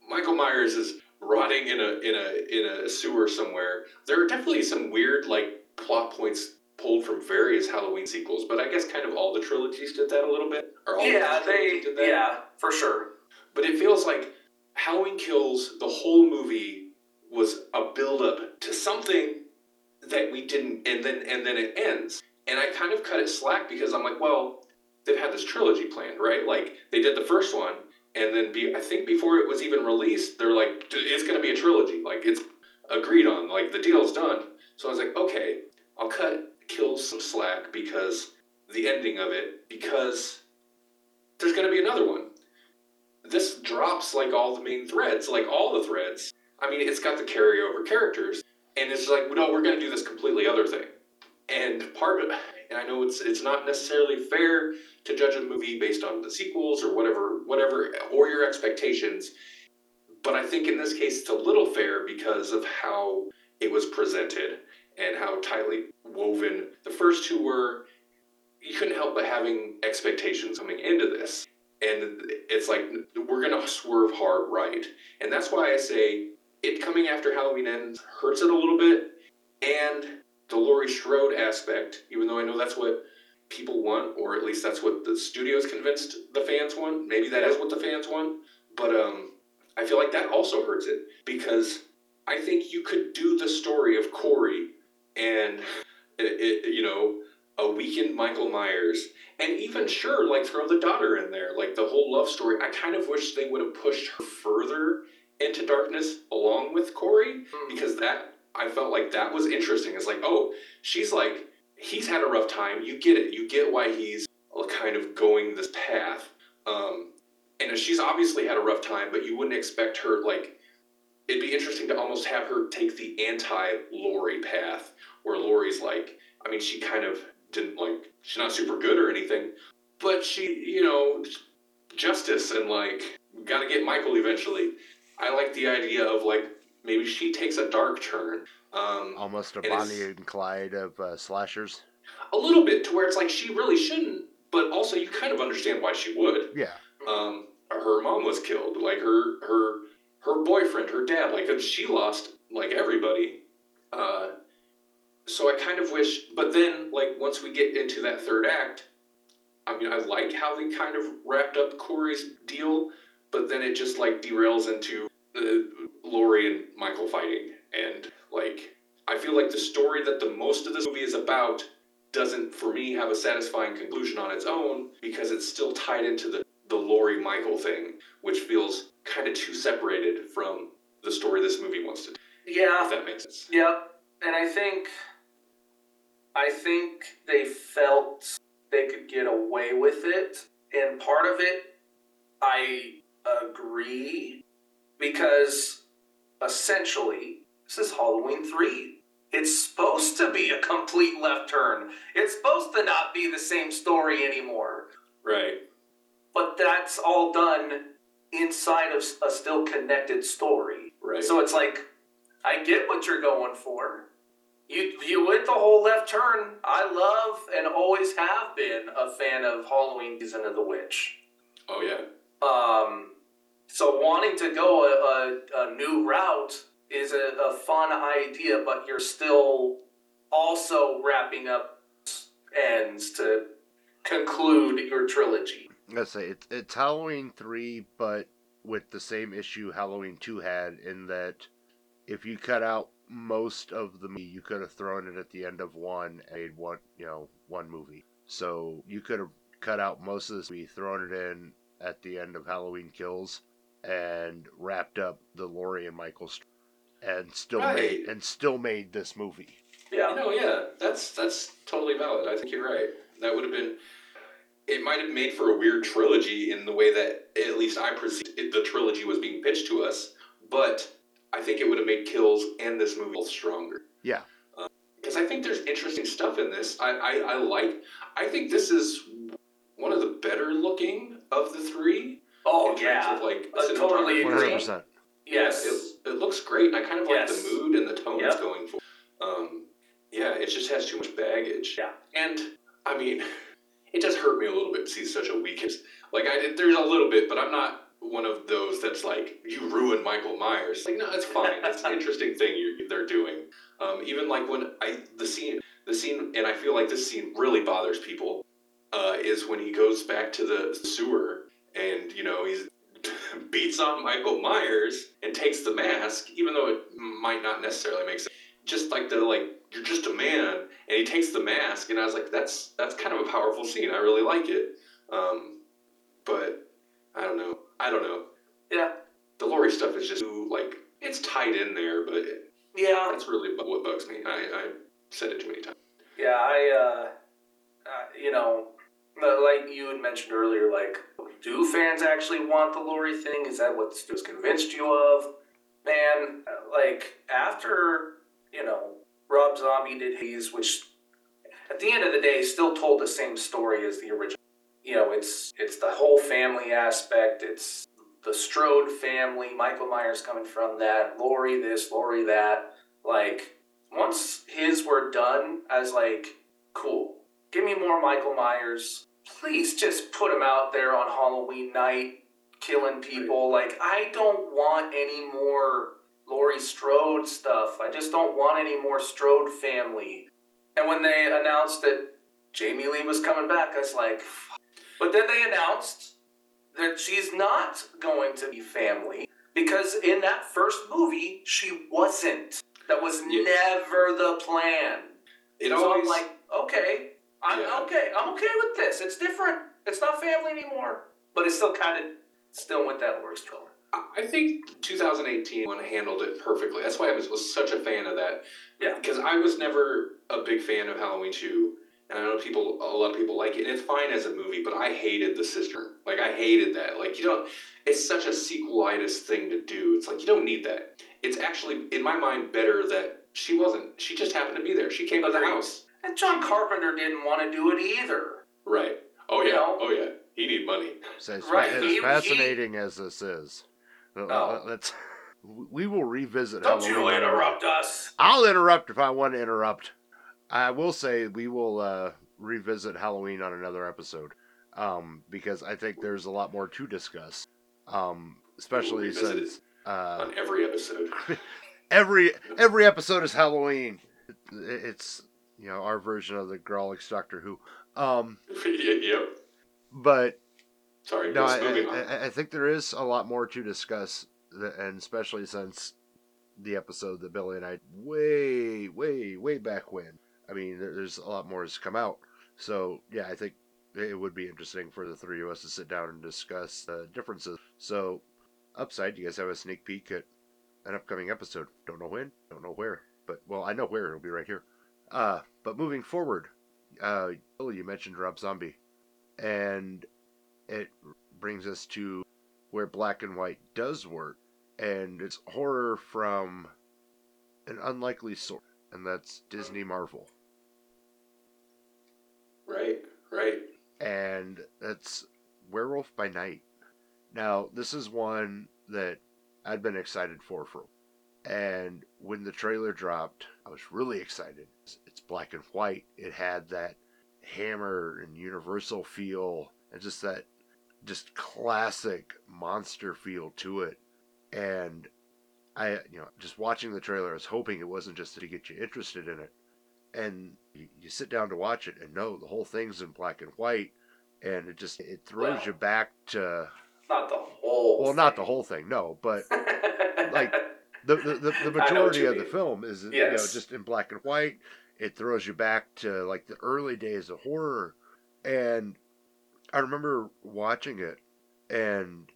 Michael Myers is rotting in a in a in a sewer somewhere. There are definitely some weird like plot points pulled from various Halloween sequels, but I guess kind of all the trilogies did that a little bit. Or all Yeah, the they, did that. yeah, for sure. But it feels like Halloween Kills, the whole movie was a build up to something that we didn't and then and then it ends. And I kind of cut it slack because I'm like, well, they've had this trilogy planned, right? Like they did the first one and then be I think before it was even released, they're like it's going to be a trilogy. Like it's agreed on. Like the deal's done. So I was like, okay, I'll cut kill some slack because the ending of it because there's going to be another one this drops like all the main threads, like all the threads. I mean, it's got the carryover characters, and it's like, no, we're going to do this completely other thing. And part of, and I know it's it's not necessarily fair to judge a movie based on the sequels or whatever, whatever, or your expectations. But I think in this case, it's a little fair because of how it was presented and how tightly woven the first two were. You couldn't help but having expectations coming into this and it's like we're gonna swerve hard right and that's why i say it coming after halloween ends hurts it a little bit and the laurie strode aspect even though i know that's what people want or at least that's what the studio's convinced the fans want maybe that is what the fans want but um i feel like that also hurts it because i think you could do the story of corey and it, it, you know a weakened michael myers and even sure, like throw the daughter in there, like the whole love story. I kind of wish they would have pushed her further into darkness along with Corey because that I felt like that was interesting. It's like, oh, she's like, he's had a rough time. You get it. You get why he's kind of going this path. Um, and she's obviously had a rough time, but you wouldn't expect her like. It'd be interesting to almost have her take the anti-Laurie path, where Laurie's like, I mean, she kind of didn't like she's not super good or anything, but she, you know, justice and like got to get Michael eventually. I like the idea of like maybe she takes a dark turn, um, Almost a Bonnie and Clyde of uh, slashers. a little bit to where it's like she really shouldn't, but also you kind of understand why she would. Yeah. Um, her mom was killed, like her her her boyfriend, her dad, like she lost like everybody. Uh, so I kind of wish, but then like once we get into that third act, I mean, I like how they kind of wrapped up Corey's deal, but then it just like derails into uh, Laurie and Michael fighting, and like I feel like the story that the most of this movie is about doesn't, for me, have a satisfying conclusion on its own because it's still tied into the the Laurie Michael thing, which feels kind of too separated from the story this movie wants to. do, Yeah, If that makes sense. Yep, and I think I think they felt they could get away with it, and part of it I agree because essentially this is Halloween 3. It's supposed to be a complete left turn. It's supposed to not be the same story anymore. Right. But that's all done inside of a still connected story. Right. So it's like, I get what you're going for. You you went the whole left turn. I love and always have been a fan of Halloween Season of the Witch. oh yeah. Um, so wanting to go a, a, a new route is a, a fun idea, but you're still also wrapping up ends to conclude your trilogy. Let's say it's it's Halloween three, but with the same issue Halloween two had in that if you cut out most of the movie, you could have thrown it at the end of one and one you know one movie. So you could have cut out most of this movie, thrown it in at the end of Halloween Kills, and wrapped up the Laurie and Michael story, and still Right. made and still made this movie. Yeah. No, yeah, that's that's totally valid. I think you're right. That would have been. It might have made for a weird trilogy in the way that at least I perceived it, the trilogy was being pitched to us, but I think it would have made Kills and this movie both stronger. Yeah. Um, because I think there's interesting stuff in this. I, I, I like. I think this is one of the better looking of the three. Oh in terms yeah. of like I totally cinematography. One agree. hundred percent. Yes. It, it looks great. I kind of like the mood and the tone it's going for. Um, yeah, it just has too much baggage. Yeah. And I mean, it does hurt me a little bit to see such a weakness. Like I did, there's a little bit, but I'm not one of those that's like you ruined Michael Myers. Like no, it's fine. It's an interesting thing you they're doing. Um, even like when I the scene the scene and I feel like this scene really bothers people uh, is when he goes back to the sewer and you know he beats on Michael Myers and takes the mask, even though it might not necessarily make sense. Just like the like, you're just a man, and he takes the mask, and I was like, that's that's kind of a powerful scene. I really like it. Um, but I don't know. I don't know. Yeah. The Laurie stuff is just too, like it's tied in there, but it, Yeah. that's really what bugs me. I, I said it too many times. Yeah, I, uh, uh, you know, like you had mentioned earlier, like, do fans actually want the Laurie thing? Is that what Stu's convinced you of? Man, like, after, you know, Rob Zombie did his, which at the end of the day still told the same story as the original. You know, it's it's the whole family aspect. It's the Strode family. Michael Myers coming from that. Laurie this, Laurie that. Like, once his were done, I was like, cool. Give me more Michael Myers. Please just put him out there on Halloween night, killing people. Like, I don't want any more Laurie Strode stuff. I just don't want any more Strode family. And when they announced that Jamie Lee was coming back, I was like, "Fuck." but then they announced that she's not going to be family because in that first movie, she wasn't. That was Yeah. never the plan. It so always I'm like, okay, I'm Yeah. okay. I'm okay with this. It's different. It's not family anymore. But it's still kind of still with that Strode. I I think 2018 one handled it perfectly. That's why I was, was such a fan of that. Yeah. Because I was never a big fan of Halloween 2. And I know people, a lot of people like it. And it's fine as a movie, but I hated the sister. Like, I hated that. Like, you don't, it's such a sequelitis thing to do. It's like, you don't need that. It's actually, in my mind, better that she wasn't. She just happened to be there. She came to the house. And John Carpenter didn't want to do it either. Right. Oh, You yeah. know? Oh, yeah. He need money. So as, Right, as he- he- fascinating as this is, uh, Oh. let's we will revisit. Don't Halloween you on another- interrupt us. I'll interrupt if I want to interrupt. I will say we will uh, revisit Halloween on another episode um, because I think there's a lot more to discuss. Um, especially revisit since Uh, on every episode. every every episode is Halloween. It's you know our version of the Grawlix Doctor Who. Um, yep. but Sorry, no, I. I, I think there is a lot more to discuss, and especially since the episode that Billy and I way way way back when. I mean, there's a lot more has come out. So yeah, I think it would be interesting for the three of us to sit down and discuss the differences. So, upside, you guys have a sneak peek at an upcoming episode. Don't know when, don't know where, but well, I know where. It'll be right here. Uh, but moving forward, uh, you mentioned Rob Zombie, and it brings us to where black and white does work, and it's horror from an unlikely source, and that's Disney Marvel. right, right. and that's Werewolf by Night. Now, this is one that I'd been excited for for, and when the trailer dropped, I was really excited. Black and white. It had that Hammer and Universal feel, and just that just classic monster feel to it. And I, you know, just watching the trailer, I was hoping it wasn't just to get you interested in it. And you, you sit down to watch it, and no, the whole thing's in black and white, and it just it throws Well, you back to Not the whole. well, not the whole thing, no, but like, the the, the, the I know what majority of the film is you know just in black and white. It throws you back to like the early days of horror, and I remember watching it, and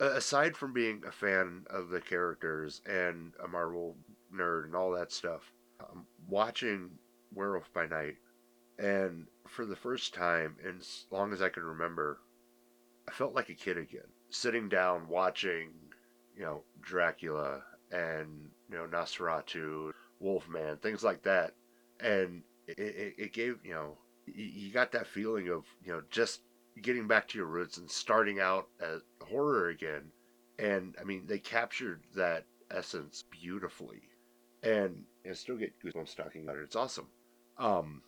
aside from being a fan of the characters and a Marvel nerd and all that stuff, um, watching Werewolf by Night, and for the first time in as long as I can remember, I felt like a kid again, sitting down watching, you know, Dracula and you know Nosferatu, Wolfman, things like that, and it, it, it gave you know you, got that feeling of you know just getting back to your roots and starting out as horror again, and I mean they captured that essence beautifully, and I still get goosebumps talking about it. It's awesome, um,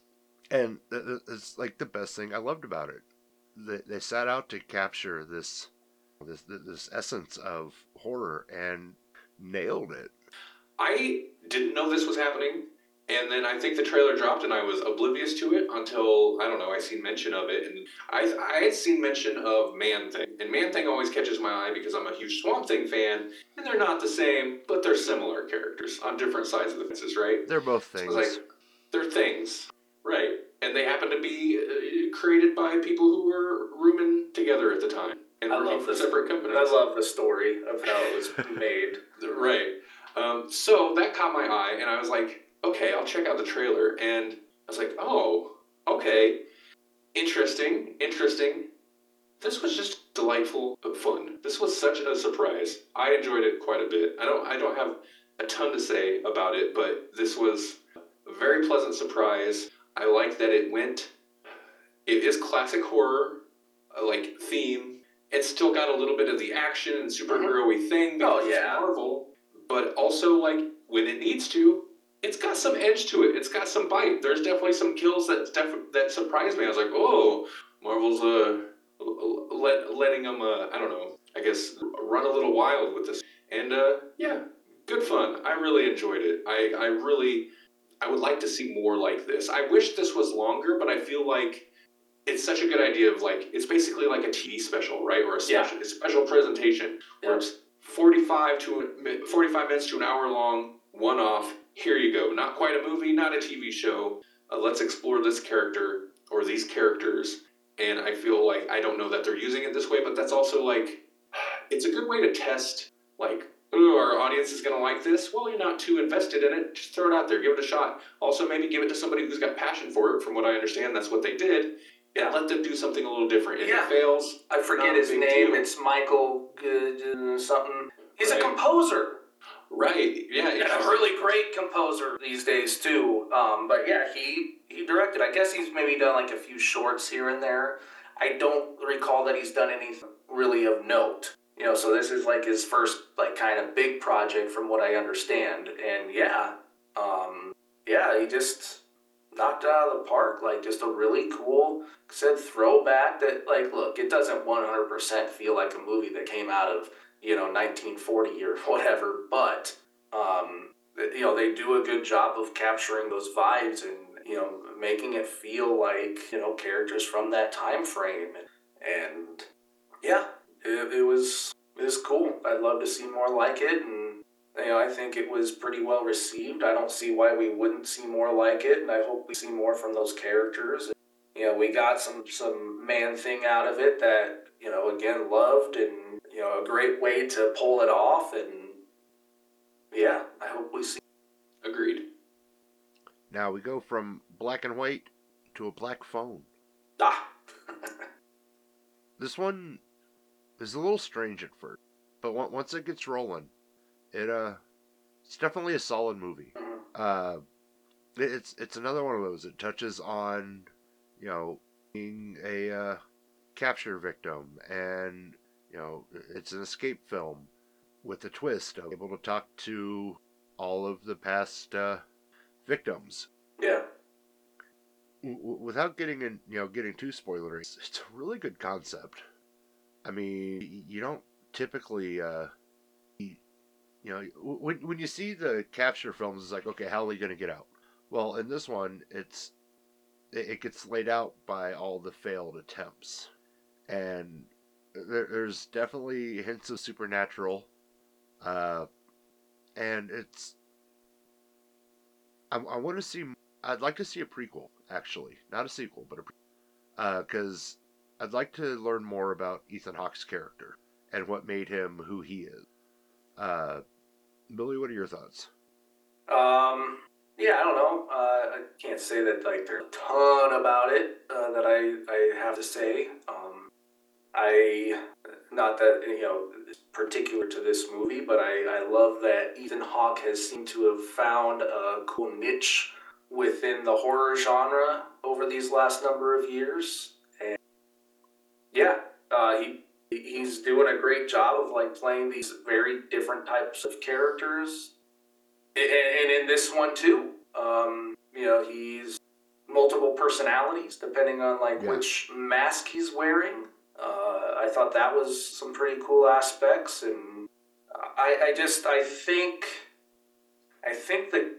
and it's like the best thing I loved about it. They, they set out to capture this this this essence of horror and nailed it. I didn't know this was happening, and then I think the trailer dropped, and I was oblivious to it until I don't know. I seen mention of it, and I I had seen mention of Man Thing, and Man Thing always catches my eye because I'm a huge Swamp Thing fan, and they're not the same, but they're similar characters on different sides of the fences, right? They're both things. it's like they're things, right? And they happen to be uh, created by people who were rooming together at the time and I working love for this. separate companies. I love the story of how it was made. Right. Um, so that caught my eye, and I was like, okay, I'll check out the trailer. And I was like, oh, okay, interesting, interesting. This was just delightful, but fun. This was such a surprise. I enjoyed it quite a bit. I don't, I don't have a ton to say about it, but this was a very pleasant surprise. I like that it went. It is classic horror, uh, like theme. It's still got a little bit of the action and superhero-y thing because Oh, yeah. it's Marvel, but also like when it needs to, it's got some edge to it. It's got some bite. There's definitely some kills that def- that surprised me. I was like, oh, Marvel's uh let, letting them uh, I don't know. I guess run a little wild with this. And uh, yeah, good fun. I really enjoyed it. I I really I would like to see more like this. I wish this was longer, but I feel like it's such a good idea of like it's basically like a TV special, right? Or a Yeah. special, a special presentation where it's 45 to 45 minutes to an hour long, one off. Here you go. Not quite a movie, not a TV show. Uh, let's explore this character or these characters. And I feel like I don't know that they're using it this way, but that's also like it's a good way to test like Ooh, our audience is going to like this. Well, you're not too invested in it. Just throw it out there. Give it a shot. Also, maybe give it to somebody who's got passion for it. From what I understand, that's what they did. Yeah. let them do something a little different. If Yeah. it fails, I forget his name. deal. It's Michael Good something. He's Right. a composer. Right? Yeah, and a really great composer these days too. Um, but yeah, he he directed. I guess he's maybe done like a few shorts here and there. I don't recall that he's done anything really of note. You know, so this is like his first like kind of big project from what I understand. And yeah, um, yeah, he just knocked it out of the park. Like just a really cool said throwback that like look, it doesn't one hundred percent feel like a movie that came out of you know 1940 or whatever, but um, you know they do a good job of capturing those vibes and you know making it feel like you know characters from that time frame. And yeah it, it was it was cool. I'd love to see more like it and you know i think it was pretty well received. I don't see why we wouldn't see more like it and i hope we see more from those characters. You know we got some some man thing out of it that you know again loved and you know a great way to pull it off and yeah i hope we see Agreed. Now we go from black and white to a black phone. ah This one is a little strange at first, but once it gets rolling, it uh, it's definitely a solid movie. Uh, it's it's another one of those. It touches on, you know, being a uh, capture victim, and you know, it's an escape film with a twist of able to talk to all of the past uh, victims yeah w- without getting in, you know, getting too spoilery, it's, it's a really good concept. I mean, you don't typically, uh, you know, when when you see the capture films, it's like, okay, how are they going to get out? Well, in this one, it's it, it gets laid out by all the failed attempts, and there, there's definitely hints of supernatural, uh, and it's. I, I want to see I'd like to see a prequel, actually, not a sequel, but a because I'd like to learn more about Ethan Hawke's character and what made him who he is. Uh, Billy, what are your thoughts? Um, yeah, I don't know. Uh, I can't say that like there's a ton about it uh, that I I have to say. Um, I not that you know particular to this movie, but I I love that Ethan Hawke has seemed to have found a cool niche within the horror genre over these last number of years, and yeah, uh, he. He's doing a great job of like playing these very different types of characters and, and in this one too um, you know he's multiple personalities depending on like Yeah. which mask he's wearing thought that was some pretty cool aspects and i, I just i think i think the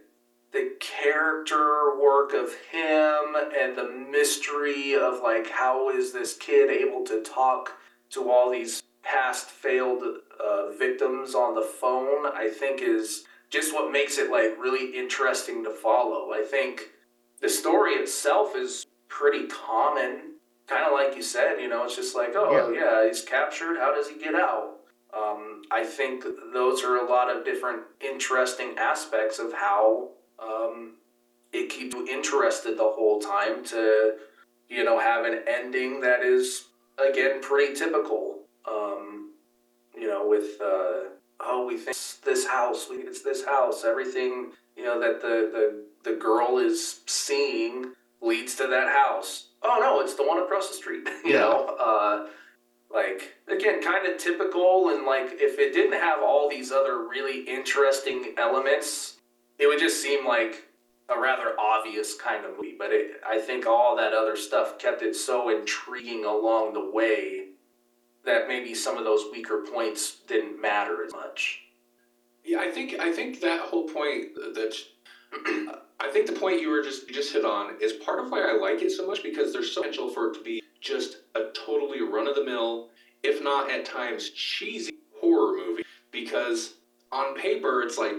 the character work of him and the mystery of like how is this kid able to talk to all these past failed uh, victims on the phone i think is just what makes it like really interesting to follow. I think the story itself is pretty common, kind of like you said. You know, it's just like, oh yeah. he's captured. How does he get out? Um, I think those are a lot of different interesting aspects of how um, it keeps you interested the whole time to, you know, have an ending that is again pretty typical. Um, you know, with. Uh, oh, we think it's this house, we it's this house. Everything, you know, that the, the, the girl is seeing leads to that house. Oh no, it's the one across the street. you Yeah. know, uh, like again, kind of typical. And like, if it didn't have all these other really interesting elements, it would just seem like a rather obvious kind of movie. But it, I think all that other stuff kept it so intriguing along the way that maybe some of those weaker points didn't matter as much. Yeah, I think I think that whole point that I think the point you were just just hit on is part of why I like it so much because there's so potential for it to be just a totally run of the mill, if not at times cheesy horror movie. Because on paper it's like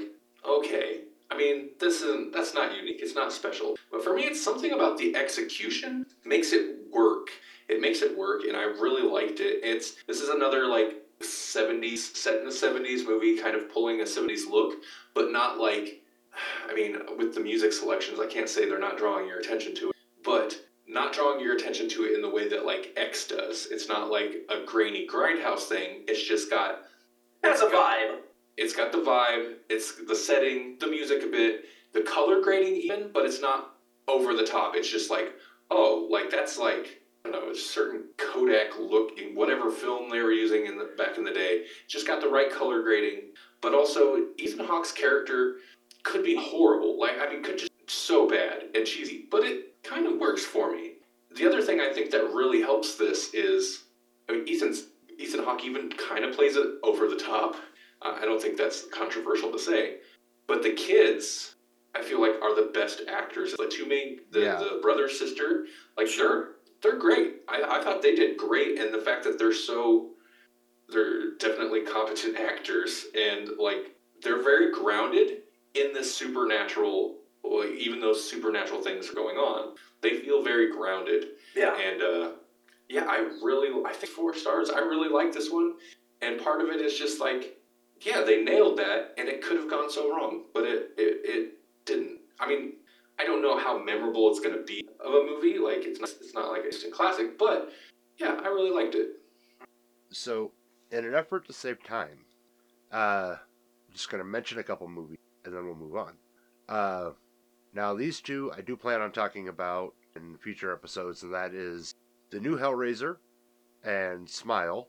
okay, I mean this isn't that's not unique, it's not special. But for me, it's something about the execution makes it work. It makes it work, and I really liked it. It's this is another like 70s set in the 70s movie kind of pulling a 70s look but not like i mean with the music selections i can't say they're not drawing your attention to it but not drawing your attention to it in the way that like x does. It's not like a grainy grindhouse thing. It's just got That's a got- vibe. it's got the vibe. It's the setting the music a bit the color grading even but it's not over the top. It's just like oh like that's like I don't know, a certain Kodak look in whatever film they were using in the back in the day. Just got the right color grading, but also Ethan Hawke's character could be horrible. Like I mean, could just so bad and cheesy, but it kind of works for me. The other thing I think that really helps this is I mean, Ethan's Ethan Hawke even kind of plays it over the top. Uh, I don't think that's controversial to say. But the kids, I feel like, are the best actors. The two main, the, Yeah. the brother sister, like they're they're great. I, I thought they did great, and the fact that they're so they're definitely competent actors, and like they're very grounded in this supernatural. Well, even though supernatural things are going on, they feel very grounded. Yeah. And uh, yeah, I really, I think four stars. I really like this one, and part of it is just like, yeah, they nailed that, and it could have gone so wrong, but it it, it didn't. I mean, I don't know how memorable it's going to be of a movie. Like it's not, it's not like a instant classic, but yeah, I really liked it. So, in an effort to save time, uh, I'm just going to mention a couple movies and then we'll move on. Uh, now, these two I do plan on talking about in future episodes, and that is the new Hellraiser and Smile,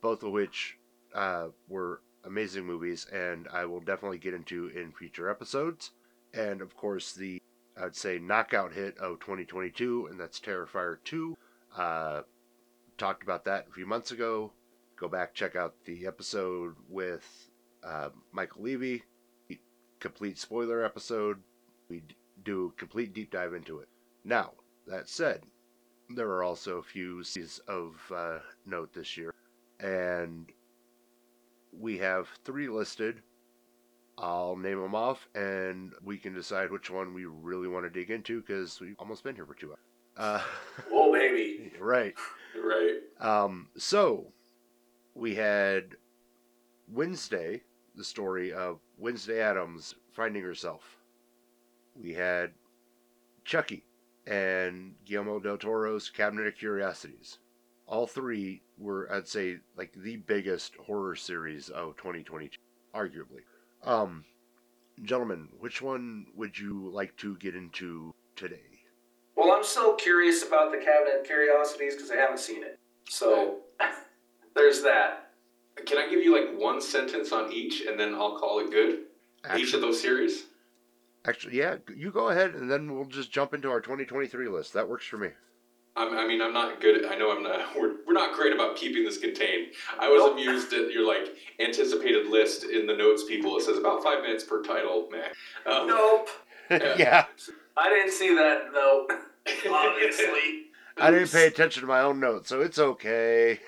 both of which uh, were amazing movies, and I will definitely get into in future episodes. And of course, the I'd say knockout hit of 2022, and that's Terrifier 2. Uh, talked about that a few months ago. Go back, check out the episode with uh, Michael Levy, complete spoiler episode. We do a complete deep dive into it. Now, that said, there are also a few scenes of uh, note this year, and we have three listed. I'll name them off, and we can decide which one we really want to dig into because we've almost been here for two hours. Uh, Whoa, baby. right. Right. Um, so we had Wednesday, the story of Wednesday Addams finding herself. We had Chucky and Guillermo del Toro's Cabinet of Curiosities. All three were, I'd say, like the biggest horror series of 2022, arguably. Um, gentlemen, which one would you like to get into today? Well, I'm still curious about the Cabinet of Curiosities because I haven't seen it. So there's that. Can I give you like one sentence on each, and then I'll call it good? each of those series. Actually, yeah, you go ahead, and then we'll just jump into our 2023 list. That works for me. I'm, I mean, I'm not good. At, I know I'm not. We're, we're not great about keeping this contained. I was Nope. amused at your like anticipated list in the notes. People, it says about five minutes per title. Man, um, Nope. yeah, I didn't see that note, obviously. I didn't pay attention to my own notes, so it's okay.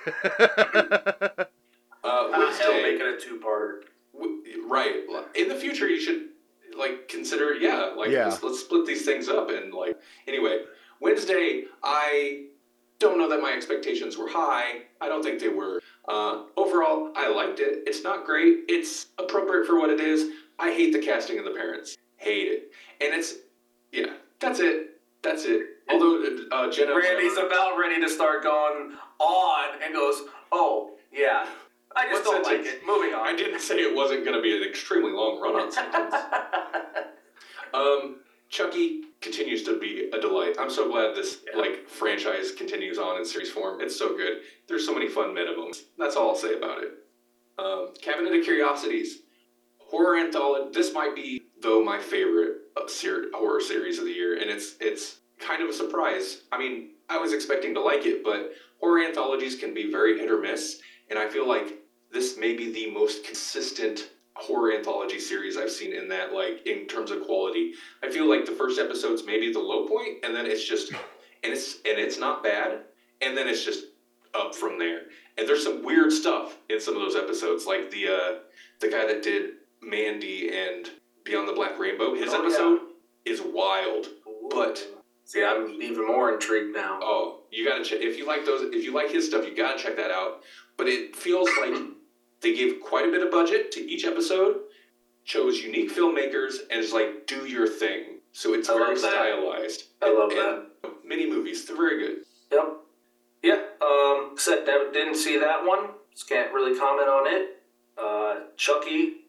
Uh, Ah, hell, Wednesday, make it a two-part. w- right. In the future, you should like consider. Yeah, like Yeah. Let's, let's split these things up and like. Anyway, Wednesday, I don't know that my expectations were high. I don't think they were. Uh, overall, I liked it. It's not great. It's appropriate for what it is. I hate the casting of the parents. Hate it. And it's, yeah, that's it. That's it. Although uh, Jenna. Randy's about ready to start going on and goes, "Oh yeah, I just don't like it." Moving on. I didn't say it wasn't going to be an extremely long run on sentence. Um, Chucky continues to be a delight. I'm so glad this Yeah. like franchise continues on in series form. It's so good. There's so many fun minimums. That's all I'll say about it. Um, Cabinet of Curiosities, horror anthology. This might be though my favorite uh, ser- horror series of the year, and it's it's kind of a surprise. I mean, I was expecting to like it, but horror anthologies can be very hit or miss, and I feel like this may be the most consistent horror anthology series I've seen in that like in terms of quality. I feel like the first episode's maybe the low point, and then it's just and it's and it's not bad, and then it's just up from there. And there's some weird stuff in some of those episodes, like the uh, the guy that did Mandy and Beyond the Black Rainbow. His Oh, yeah. episode is wild. But- see, I'm even more intrigued now. Oh, you gotta check if you like those. If you like his stuff, you gotta check that out. But it feels like they gave quite a bit of budget to each episode, chose unique filmmakers, and it's like do your thing. So it's I very that. stylized. I love And Mini movies, they're very good. Yep. Yeah. Um, said didn't see that one. Just can't really comment on it. Uh, Chucky,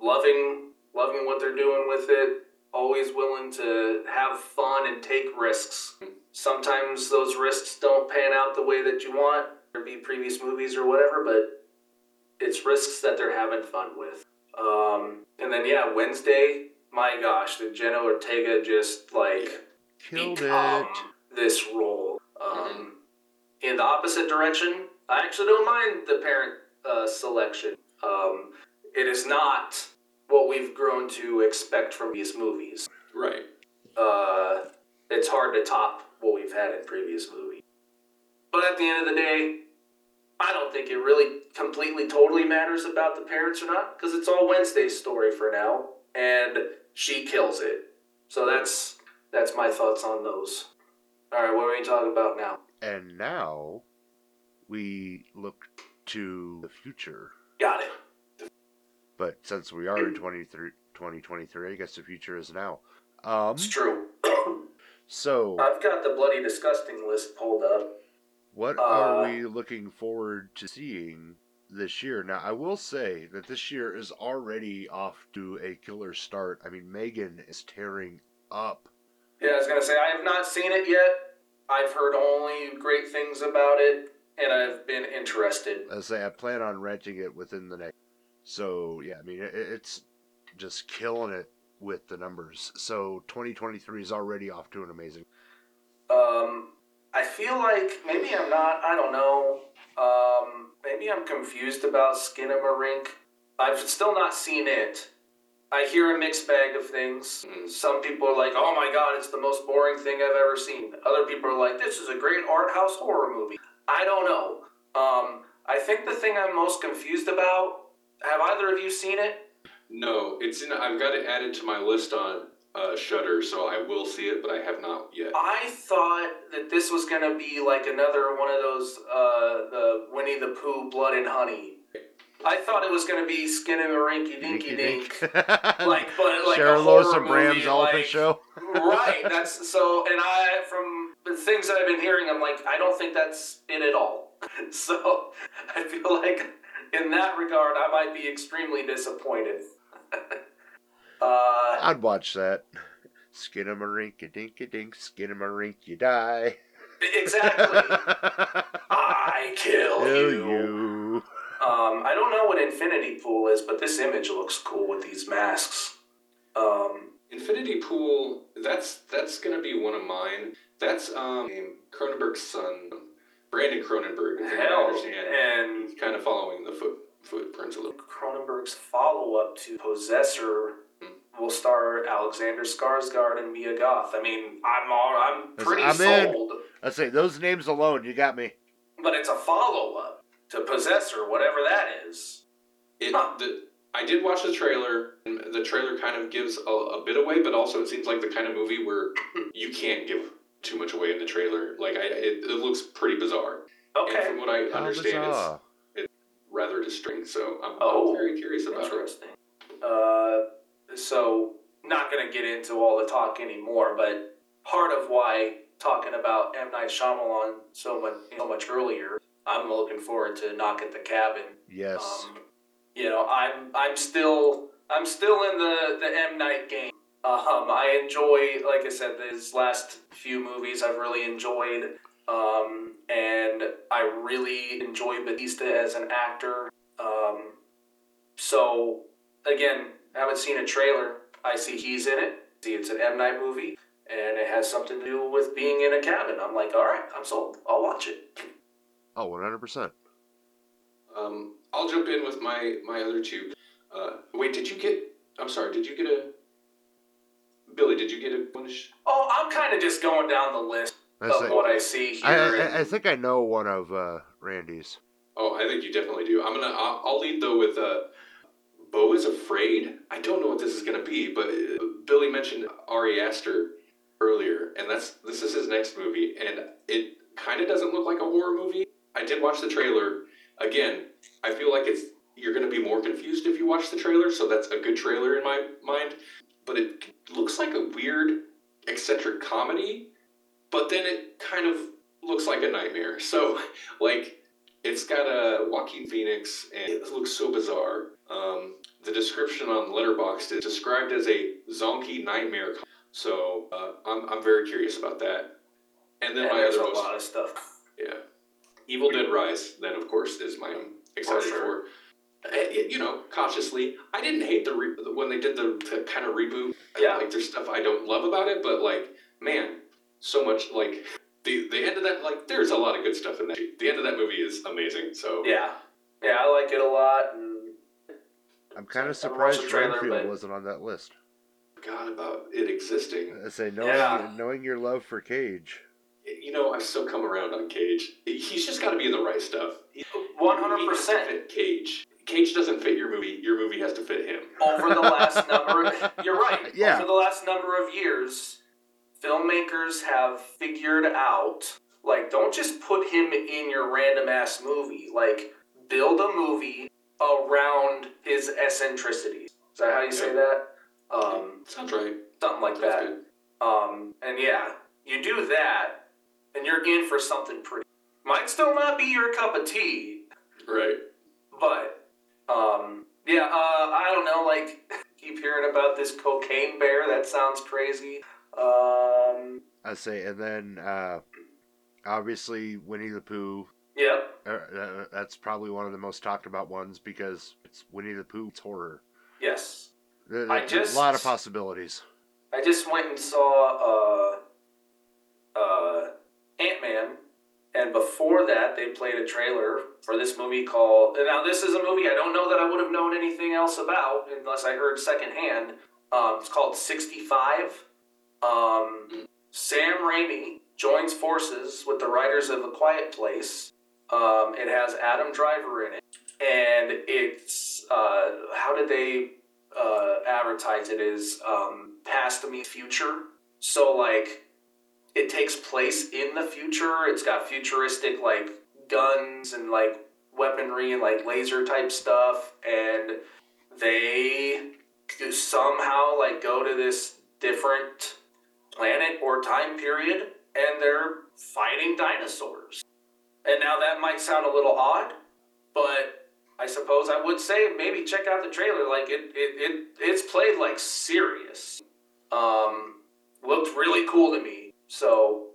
loving loving what they're doing with it. Always willing to have fun and take risks. Sometimes those risks don't pan out the way that you want. There be previous movies or whatever, but it's risks that they're having fun with. Um, and then yeah, Wednesday. My gosh, did Jenna Ortega just like Killed become it. this role. Um, In the opposite direction, I actually don't mind the parent uh, selection. Um, it is not what we've grown to expect from these movies. Right. Uh, it's hard to top what we've had in previous movies. But at the end of the day, I don't think it really completely totally matters about the parents or not because it's all Wednesday's story for now, and she kills it. So that's that's my thoughts on those. All right, what are we talking about now? And now we look to the future. Got it. But since we are in 23 2023, I guess the future is now. Um, It's true. so, I've got the bloody disgusting list pulled up. What uh, are we looking forward to seeing this year? Now, I will say that this year is already off to a killer start. I mean, M3GAN is tearing up. Yeah, I was gonna say I have not seen it yet. I've heard only great things about it, and I've been interested. I say I plan on renting it within the next. So yeah, I mean it, it's just killing it with the numbers. So 2023 is already off to an amazing. Um, I feel like maybe I'm not. I don't know. Um, maybe I'm confused about Skinamarink. I've still not seen it. I hear a mixed bag of things. Mhm. Some people are like, "Oh my god, it's the most boring thing I've ever seen." Other people are like, "This is a great art house horror movie." I don't know. Um, I think the thing I'm most confused about. Have either of you seen it? No, it's in. I've got it added to my list on uh, Shudder, so I will see it, but I have not yet. I thought that this was gonna be like another one of those uh, the Winnie the Pooh Blood and Honey. I thought it was gonna be Skin and the Rinky Dinky Dink. Like, but like a horror Lois and Bram's movie, Elephant like- Show. right. That's so. And I, from the things that I've been hearing, I'm like, I don't think that's it at all. So I feel like, in that regard, I might be extremely disappointed. Uh, I'd watch that. Skin em a marink a dink a dink, skin em a marink, you die. exactly. I kill Kill you. you. Um, I don't know what Infinity Pool is, but this image looks cool with these masks. Um, Infinity Pool. That's that's gonna be one of mine. That's um Cronenberg's son, Brandon Cronenberg. I think I hell, understand. and He's kind of following the foot footprints a little. Cronenberg's follow-up to Possessor will star Alexander Skarsgård and Mia Goth. I mean, I'm all, I'm pretty I'm in. sold, I say those names alone, you got me. but it's a follow-up to Possessor, whatever that is. It, Huh. the, I did watch the trailer, and the trailer kind of gives a, a bit away, but also it seems like the kind of movie where you can't give too much away in the trailer. Like, I, it, it looks pretty bizarre. And Okay, from what I How understand, it's bizarre. rather distressing. So I'm, Oh, I'm very curious about it. interesting. Uh, so not gonna get into all the talk anymore, but part of why talking about M Night Shyamalan so much so much earlier, I'm looking forward to Knock at the Cabin. Yes. Um, you know, I'm I'm still I'm still in the the M Night game. Um, I enjoy, like I said, these last few movies I've really enjoyed, um, and I really enjoy Batista as an actor. Um, so again, haven't seen a trailer. I see he's in it. See, it's an M Night movie, and it has something to do with being in a cabin. I'm like, all right, I'm sold. I'll watch it. oh, 100%. Um, I'll jump in with my my other two. Uh, wait, did you get? I'm sorry. Did you get a? Billy, did you get a one? sh- Oh, I'm kind of just going down the list I, of say, what I see here. I, I, I think I know one of uh, Randy's. Oh, I think you definitely do. I'm gonna. I'll, I'll lead though with uh, Beau is afraid. I don't know what this is gonna be, but uh, Billy mentioned Ari Aster earlier, and that's this is his next movie, and it kind of doesn't look like a horror movie. I did watch the trailer. Again, I feel like it's you're gonna be more confused if you watch the trailer, so that's a good trailer in my mind. But it looks like a weird, eccentric comedy, but then it kind of looks like a nightmare. So, like it's got a Joaquin Phoenix, and it looks so bizarre. Um, the description on Letterboxd is described as a zonky nightmare. So uh, I'm, I'm very curious about that. And then and my other a most, lot of stuff. yeah, Evil Dead Rise. Then of course is my I'm excited for. sure. Uh, You know, cautiously, I didn't hate the re- when they did the, the kind of reboot. Yeah. like there's stuff I don't love about it, but like, man, so much like the the end of that like there's a lot of good stuff in that. The end of that movie is amazing. So Yeah, yeah, I like it a lot. And I'm kind of surprised the trailer, Renfield but- wasn't on that list. forgot about it existing. I say knowing Yeah. knowing your love for Cage. You know, I've so come around on Cage. He's just got to be in the right stuff. He- one he hundred percent. Cage. Cage doesn't fit your movie. Your movie has to fit him. Over the last number, you're right. Yeah. Over the last number of years, filmmakers have figured out like don't just put him in your random ass movie. Like build a movie around his eccentricities. Is that how you say that? Um, Sounds right. something like Sounds that. good. Um, and yeah, you do that, and you're in for something pretty. Might still not be your cup of tea, Right. but um, yeah, uh, I don't know. Like, keep hearing about this cocaine bear. That sounds crazy. Um, I say, and then uh, obviously Winnie the Pooh. Yep. Uh, uh, that's probably one of the most talked about ones because it's Winnie the Pooh. It's horror. Yes. There- I just- a lot of possibilities. I just went and saw uh, uh, Ant Man, and before that, they played a trailer for this movie called. Now, this is a movie I don't know that I would have known anything else about unless I heard secondhand. Um, it's called 65. Um, Sam Raimi joins forces with the writers of A Quiet Place. Um, it has Adam Driver in it, and it's uh, how did they uh, advertise it? Is um, past meets future. So like, it takes place in the future. It's got futuristic like guns and like weaponry and like laser type stuff, and they somehow like go to this different planet or time period, and they're fighting dinosaurs. And now that might sound a little odd, but I suppose I would say maybe check out the trailer. Like it, it, it it's played like serious. Um, looked really cool to me. So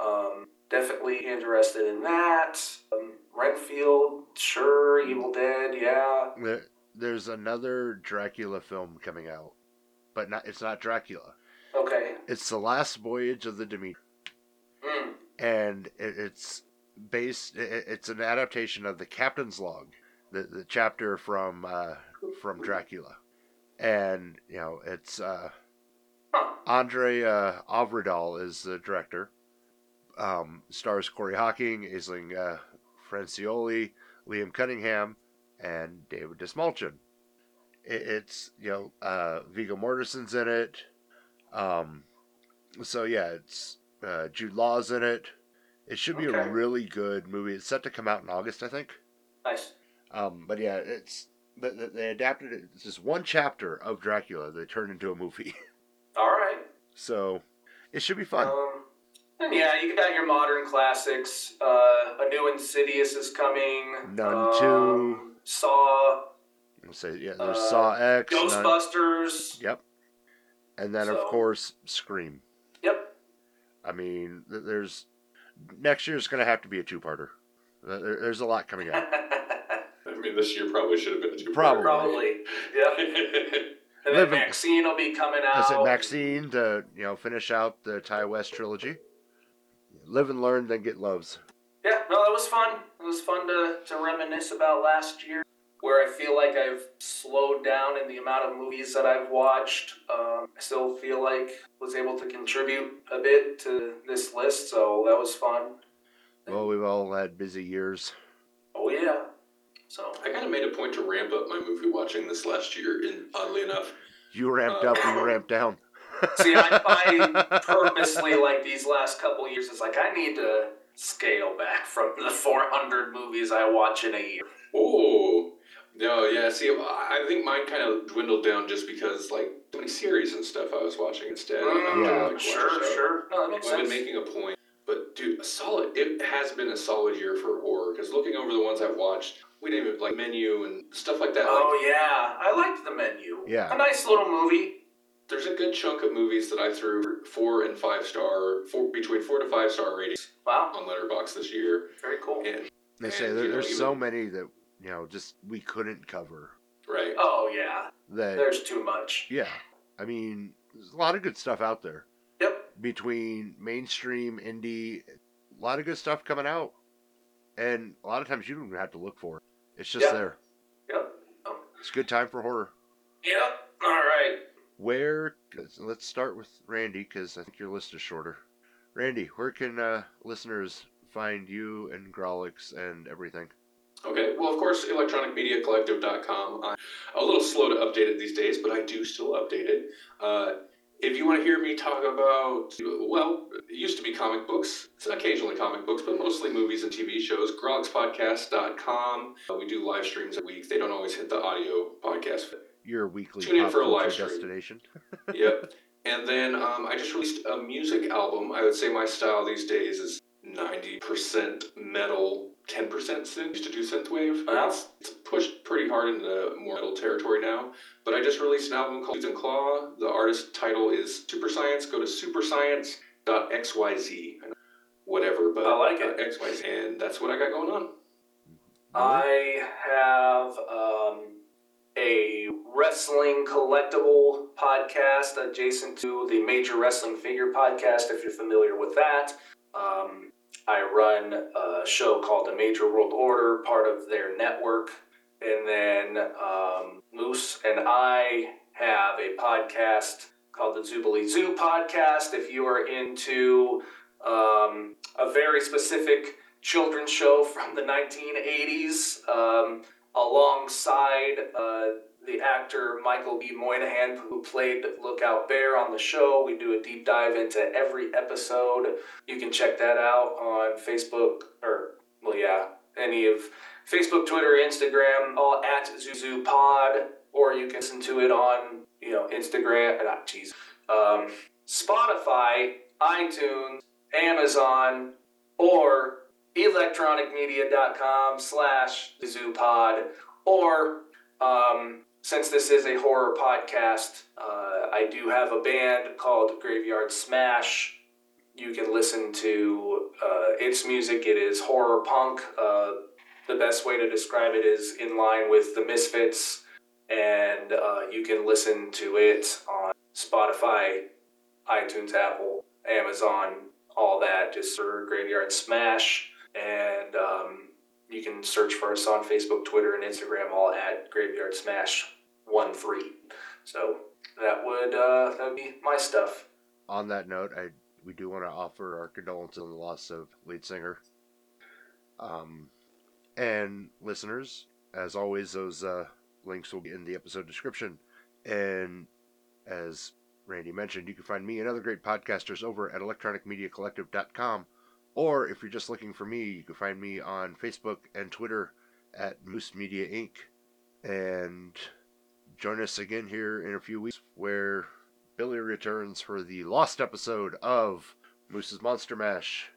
um, definitely interested in that. Um, Renfield, sure. Evil Dead, yeah. There, there's another Dracula film coming out, but not, it's not Dracula. Okay. It's the last voyage of the Demeter, Mm. and it, it's based. It's an adaptation of the Captain's Log, the, the chapter from uh, from Dracula, and you know it's uh, Andre uh, Øvredal is the director. Um, stars Corey Hawkins, Aisling uh, Franciosi, Liam Cunningham, and David Dastmalchian. It, it's you know uh, Viggo Mortensen's in it. Um, so yeah, it's uh, Jude Law's in it. It should be Okay. a really good movie. It's set to come out in August, I think. Nice. Um, but yeah, it's but they- they adapted it. It's just one chapter of Dracula they turned into a movie. All right. so it should be fun. Um, and yeah, you got your modern classics. Uh, a new Insidious is coming. Nun Um, 2. Saw. Say yeah, there's uh, Saw X. Ghostbusters. Yep. And then of course Scream. Yep. I mean, there's next year's going to have to be a two-parter. There- There's a lot coming out. I mean, this year probably should have been a two. Probably. Probably. Yep. And then Living- Maxine will be coming out. Is it Maxine to you know finish out the Ti West trilogy? Live and learn, then get loves. Yeah, no, that was fun. It was fun to, to reminisce about last year, where I feel like I've slowed down in the amount of movies that I've watched. Um, I still feel like was able to contribute a bit to this list, so that was fun. Well, we've all had busy years. Oh yeah. So I kind of made a point to ramp up my movie watching this last year, and oddly enough, You ramped up, we ramped down. see, I find purposely like these last couple years, it's like I need to scale back from the 400 movies I watch in a year. oh no, yeah. See, I think mine kind of dwindled down just because like so many series and stuff I was watching instead. Mm, Yeah. Like, Sure, show. sure. No, that makes I've been making a point, but dude, a solid. It has been a solid year for horror because looking over the ones I've watched, we didn't even like menu and stuff like that. Oh like, yeah, I liked the menu. Yeah. a nice little movie. there's a good chunk of movies that I threw four and five star, four between four to five star ratings Wow, on Letterboxd this year, very cool. and They say And, there, you know, there's so many that you know just we couldn't cover. right. Oh yeah, That there's too much. yeah, I mean, there's a lot of good stuff out there Yep. between mainstream, indie, a lot of good stuff coming out, and a lot of times you don't even have to look for it. It's just Yeah. there. Yep. It's a good time for horror. Yep. All right. Where? let's start with Randy because I think your list is shorter. Randy, where can uh, listeners find you and Grolix and everything? Okay, well, of course, electronicmediacollective.com. I'm a little slow to update it these days, but I do still update it. Uh, if you want to hear me talk about, well, it used to be comic books, it's occasionally comic books, but mostly movies and TV shows, grogspodcast.com. Uh, we do live streams a week. They don't always hit the audio podcast. Your weekly Tune in for a live stream. destination. yep. And then um, I just released a music album. I would say my style these days is 90% metal, 10% synth. Used to do synthwave. Now it's it's pushed pretty hard into more metal territory now. But I just released an album called Seeds and Claw. The artist title is Super Science. Go to superscience.xyz. Whatever, but I like it. uh, XYZ. And that's what I got going on. I have um, a wrestling collectible podcast adjacent to the Major Wrestling Figure podcast, if you're familiar with that. Um, I run a show called the Major World Order, part of their network. And then um, Moose and I have a podcast called the Zoobilee Zoo podcast. If you are into um, a very specific children's show from the 1980s um, alongside uh, the actor Michael B. Moynihan, who played Lookout Bear on the show. We do a deep dive into every episode. You can check that out on Facebook, or, well, yeah, any of Facebook, Twitter, Instagram, all at Zuzu Pod, or you can listen to it on, you know, Instagram, uh, jeez, um, Spotify, iTunes, Amazon, or electronicmedia.com slash zoopod or um, since this is a horror podcast uh, i do have a band called graveyard smash. You can listen to uh, its music. It is horror punk. Uh, the best way to describe it is in line with the misfits and uh, you can listen to it on spotify itunes apple amazon all that just for graveyard smash. And um, you can search for us on Facebook, Twitter, and Instagram, all at Graveyard Smash One Three. So that would uh, that would be my stuff. On that note, I we do want to offer our condolences on the loss of lead singer. Um, and listeners, as always, those uh, links will be in the episode description. And as Randy mentioned, you can find me and other great podcasters over at electronicmediacollective.com. Or if you're just looking for me, you can find me on Facebook and Twitter at Moose Media Inc. And join us again here in a few weeks where Billy returns for the lost episode of Moose's Monster Mash.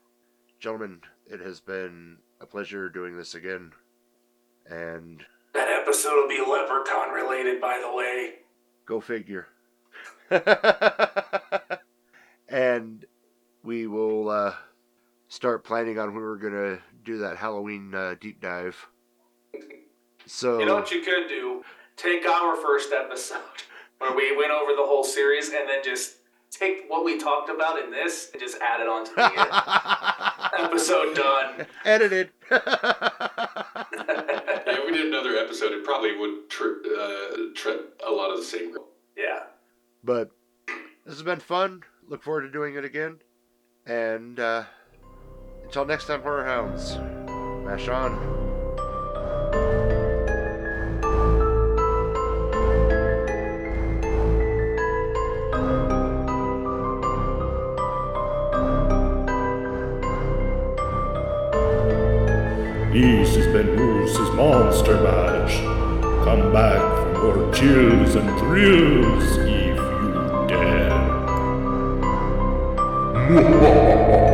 Gentlemen, it has been a pleasure doing this again. And That episode will be Leprechaun related, by the way. go figure. and we will uh, start planning on when we're going to do that Halloween uh, deep dive. So, You know what you could do? Take our first episode where we went over the whole series, and then just take what we talked about in this and just add it on to the end. episode done. Edited. Yeah, if we did another episode, it probably would trip uh, tread a lot of the same. Yeah. but this has been fun. Look forward to doing it again. And uh, until next time, Horror Hounds, mash on. This has been Moose's Monster Mash. Come back for more chills and thrills if you dare.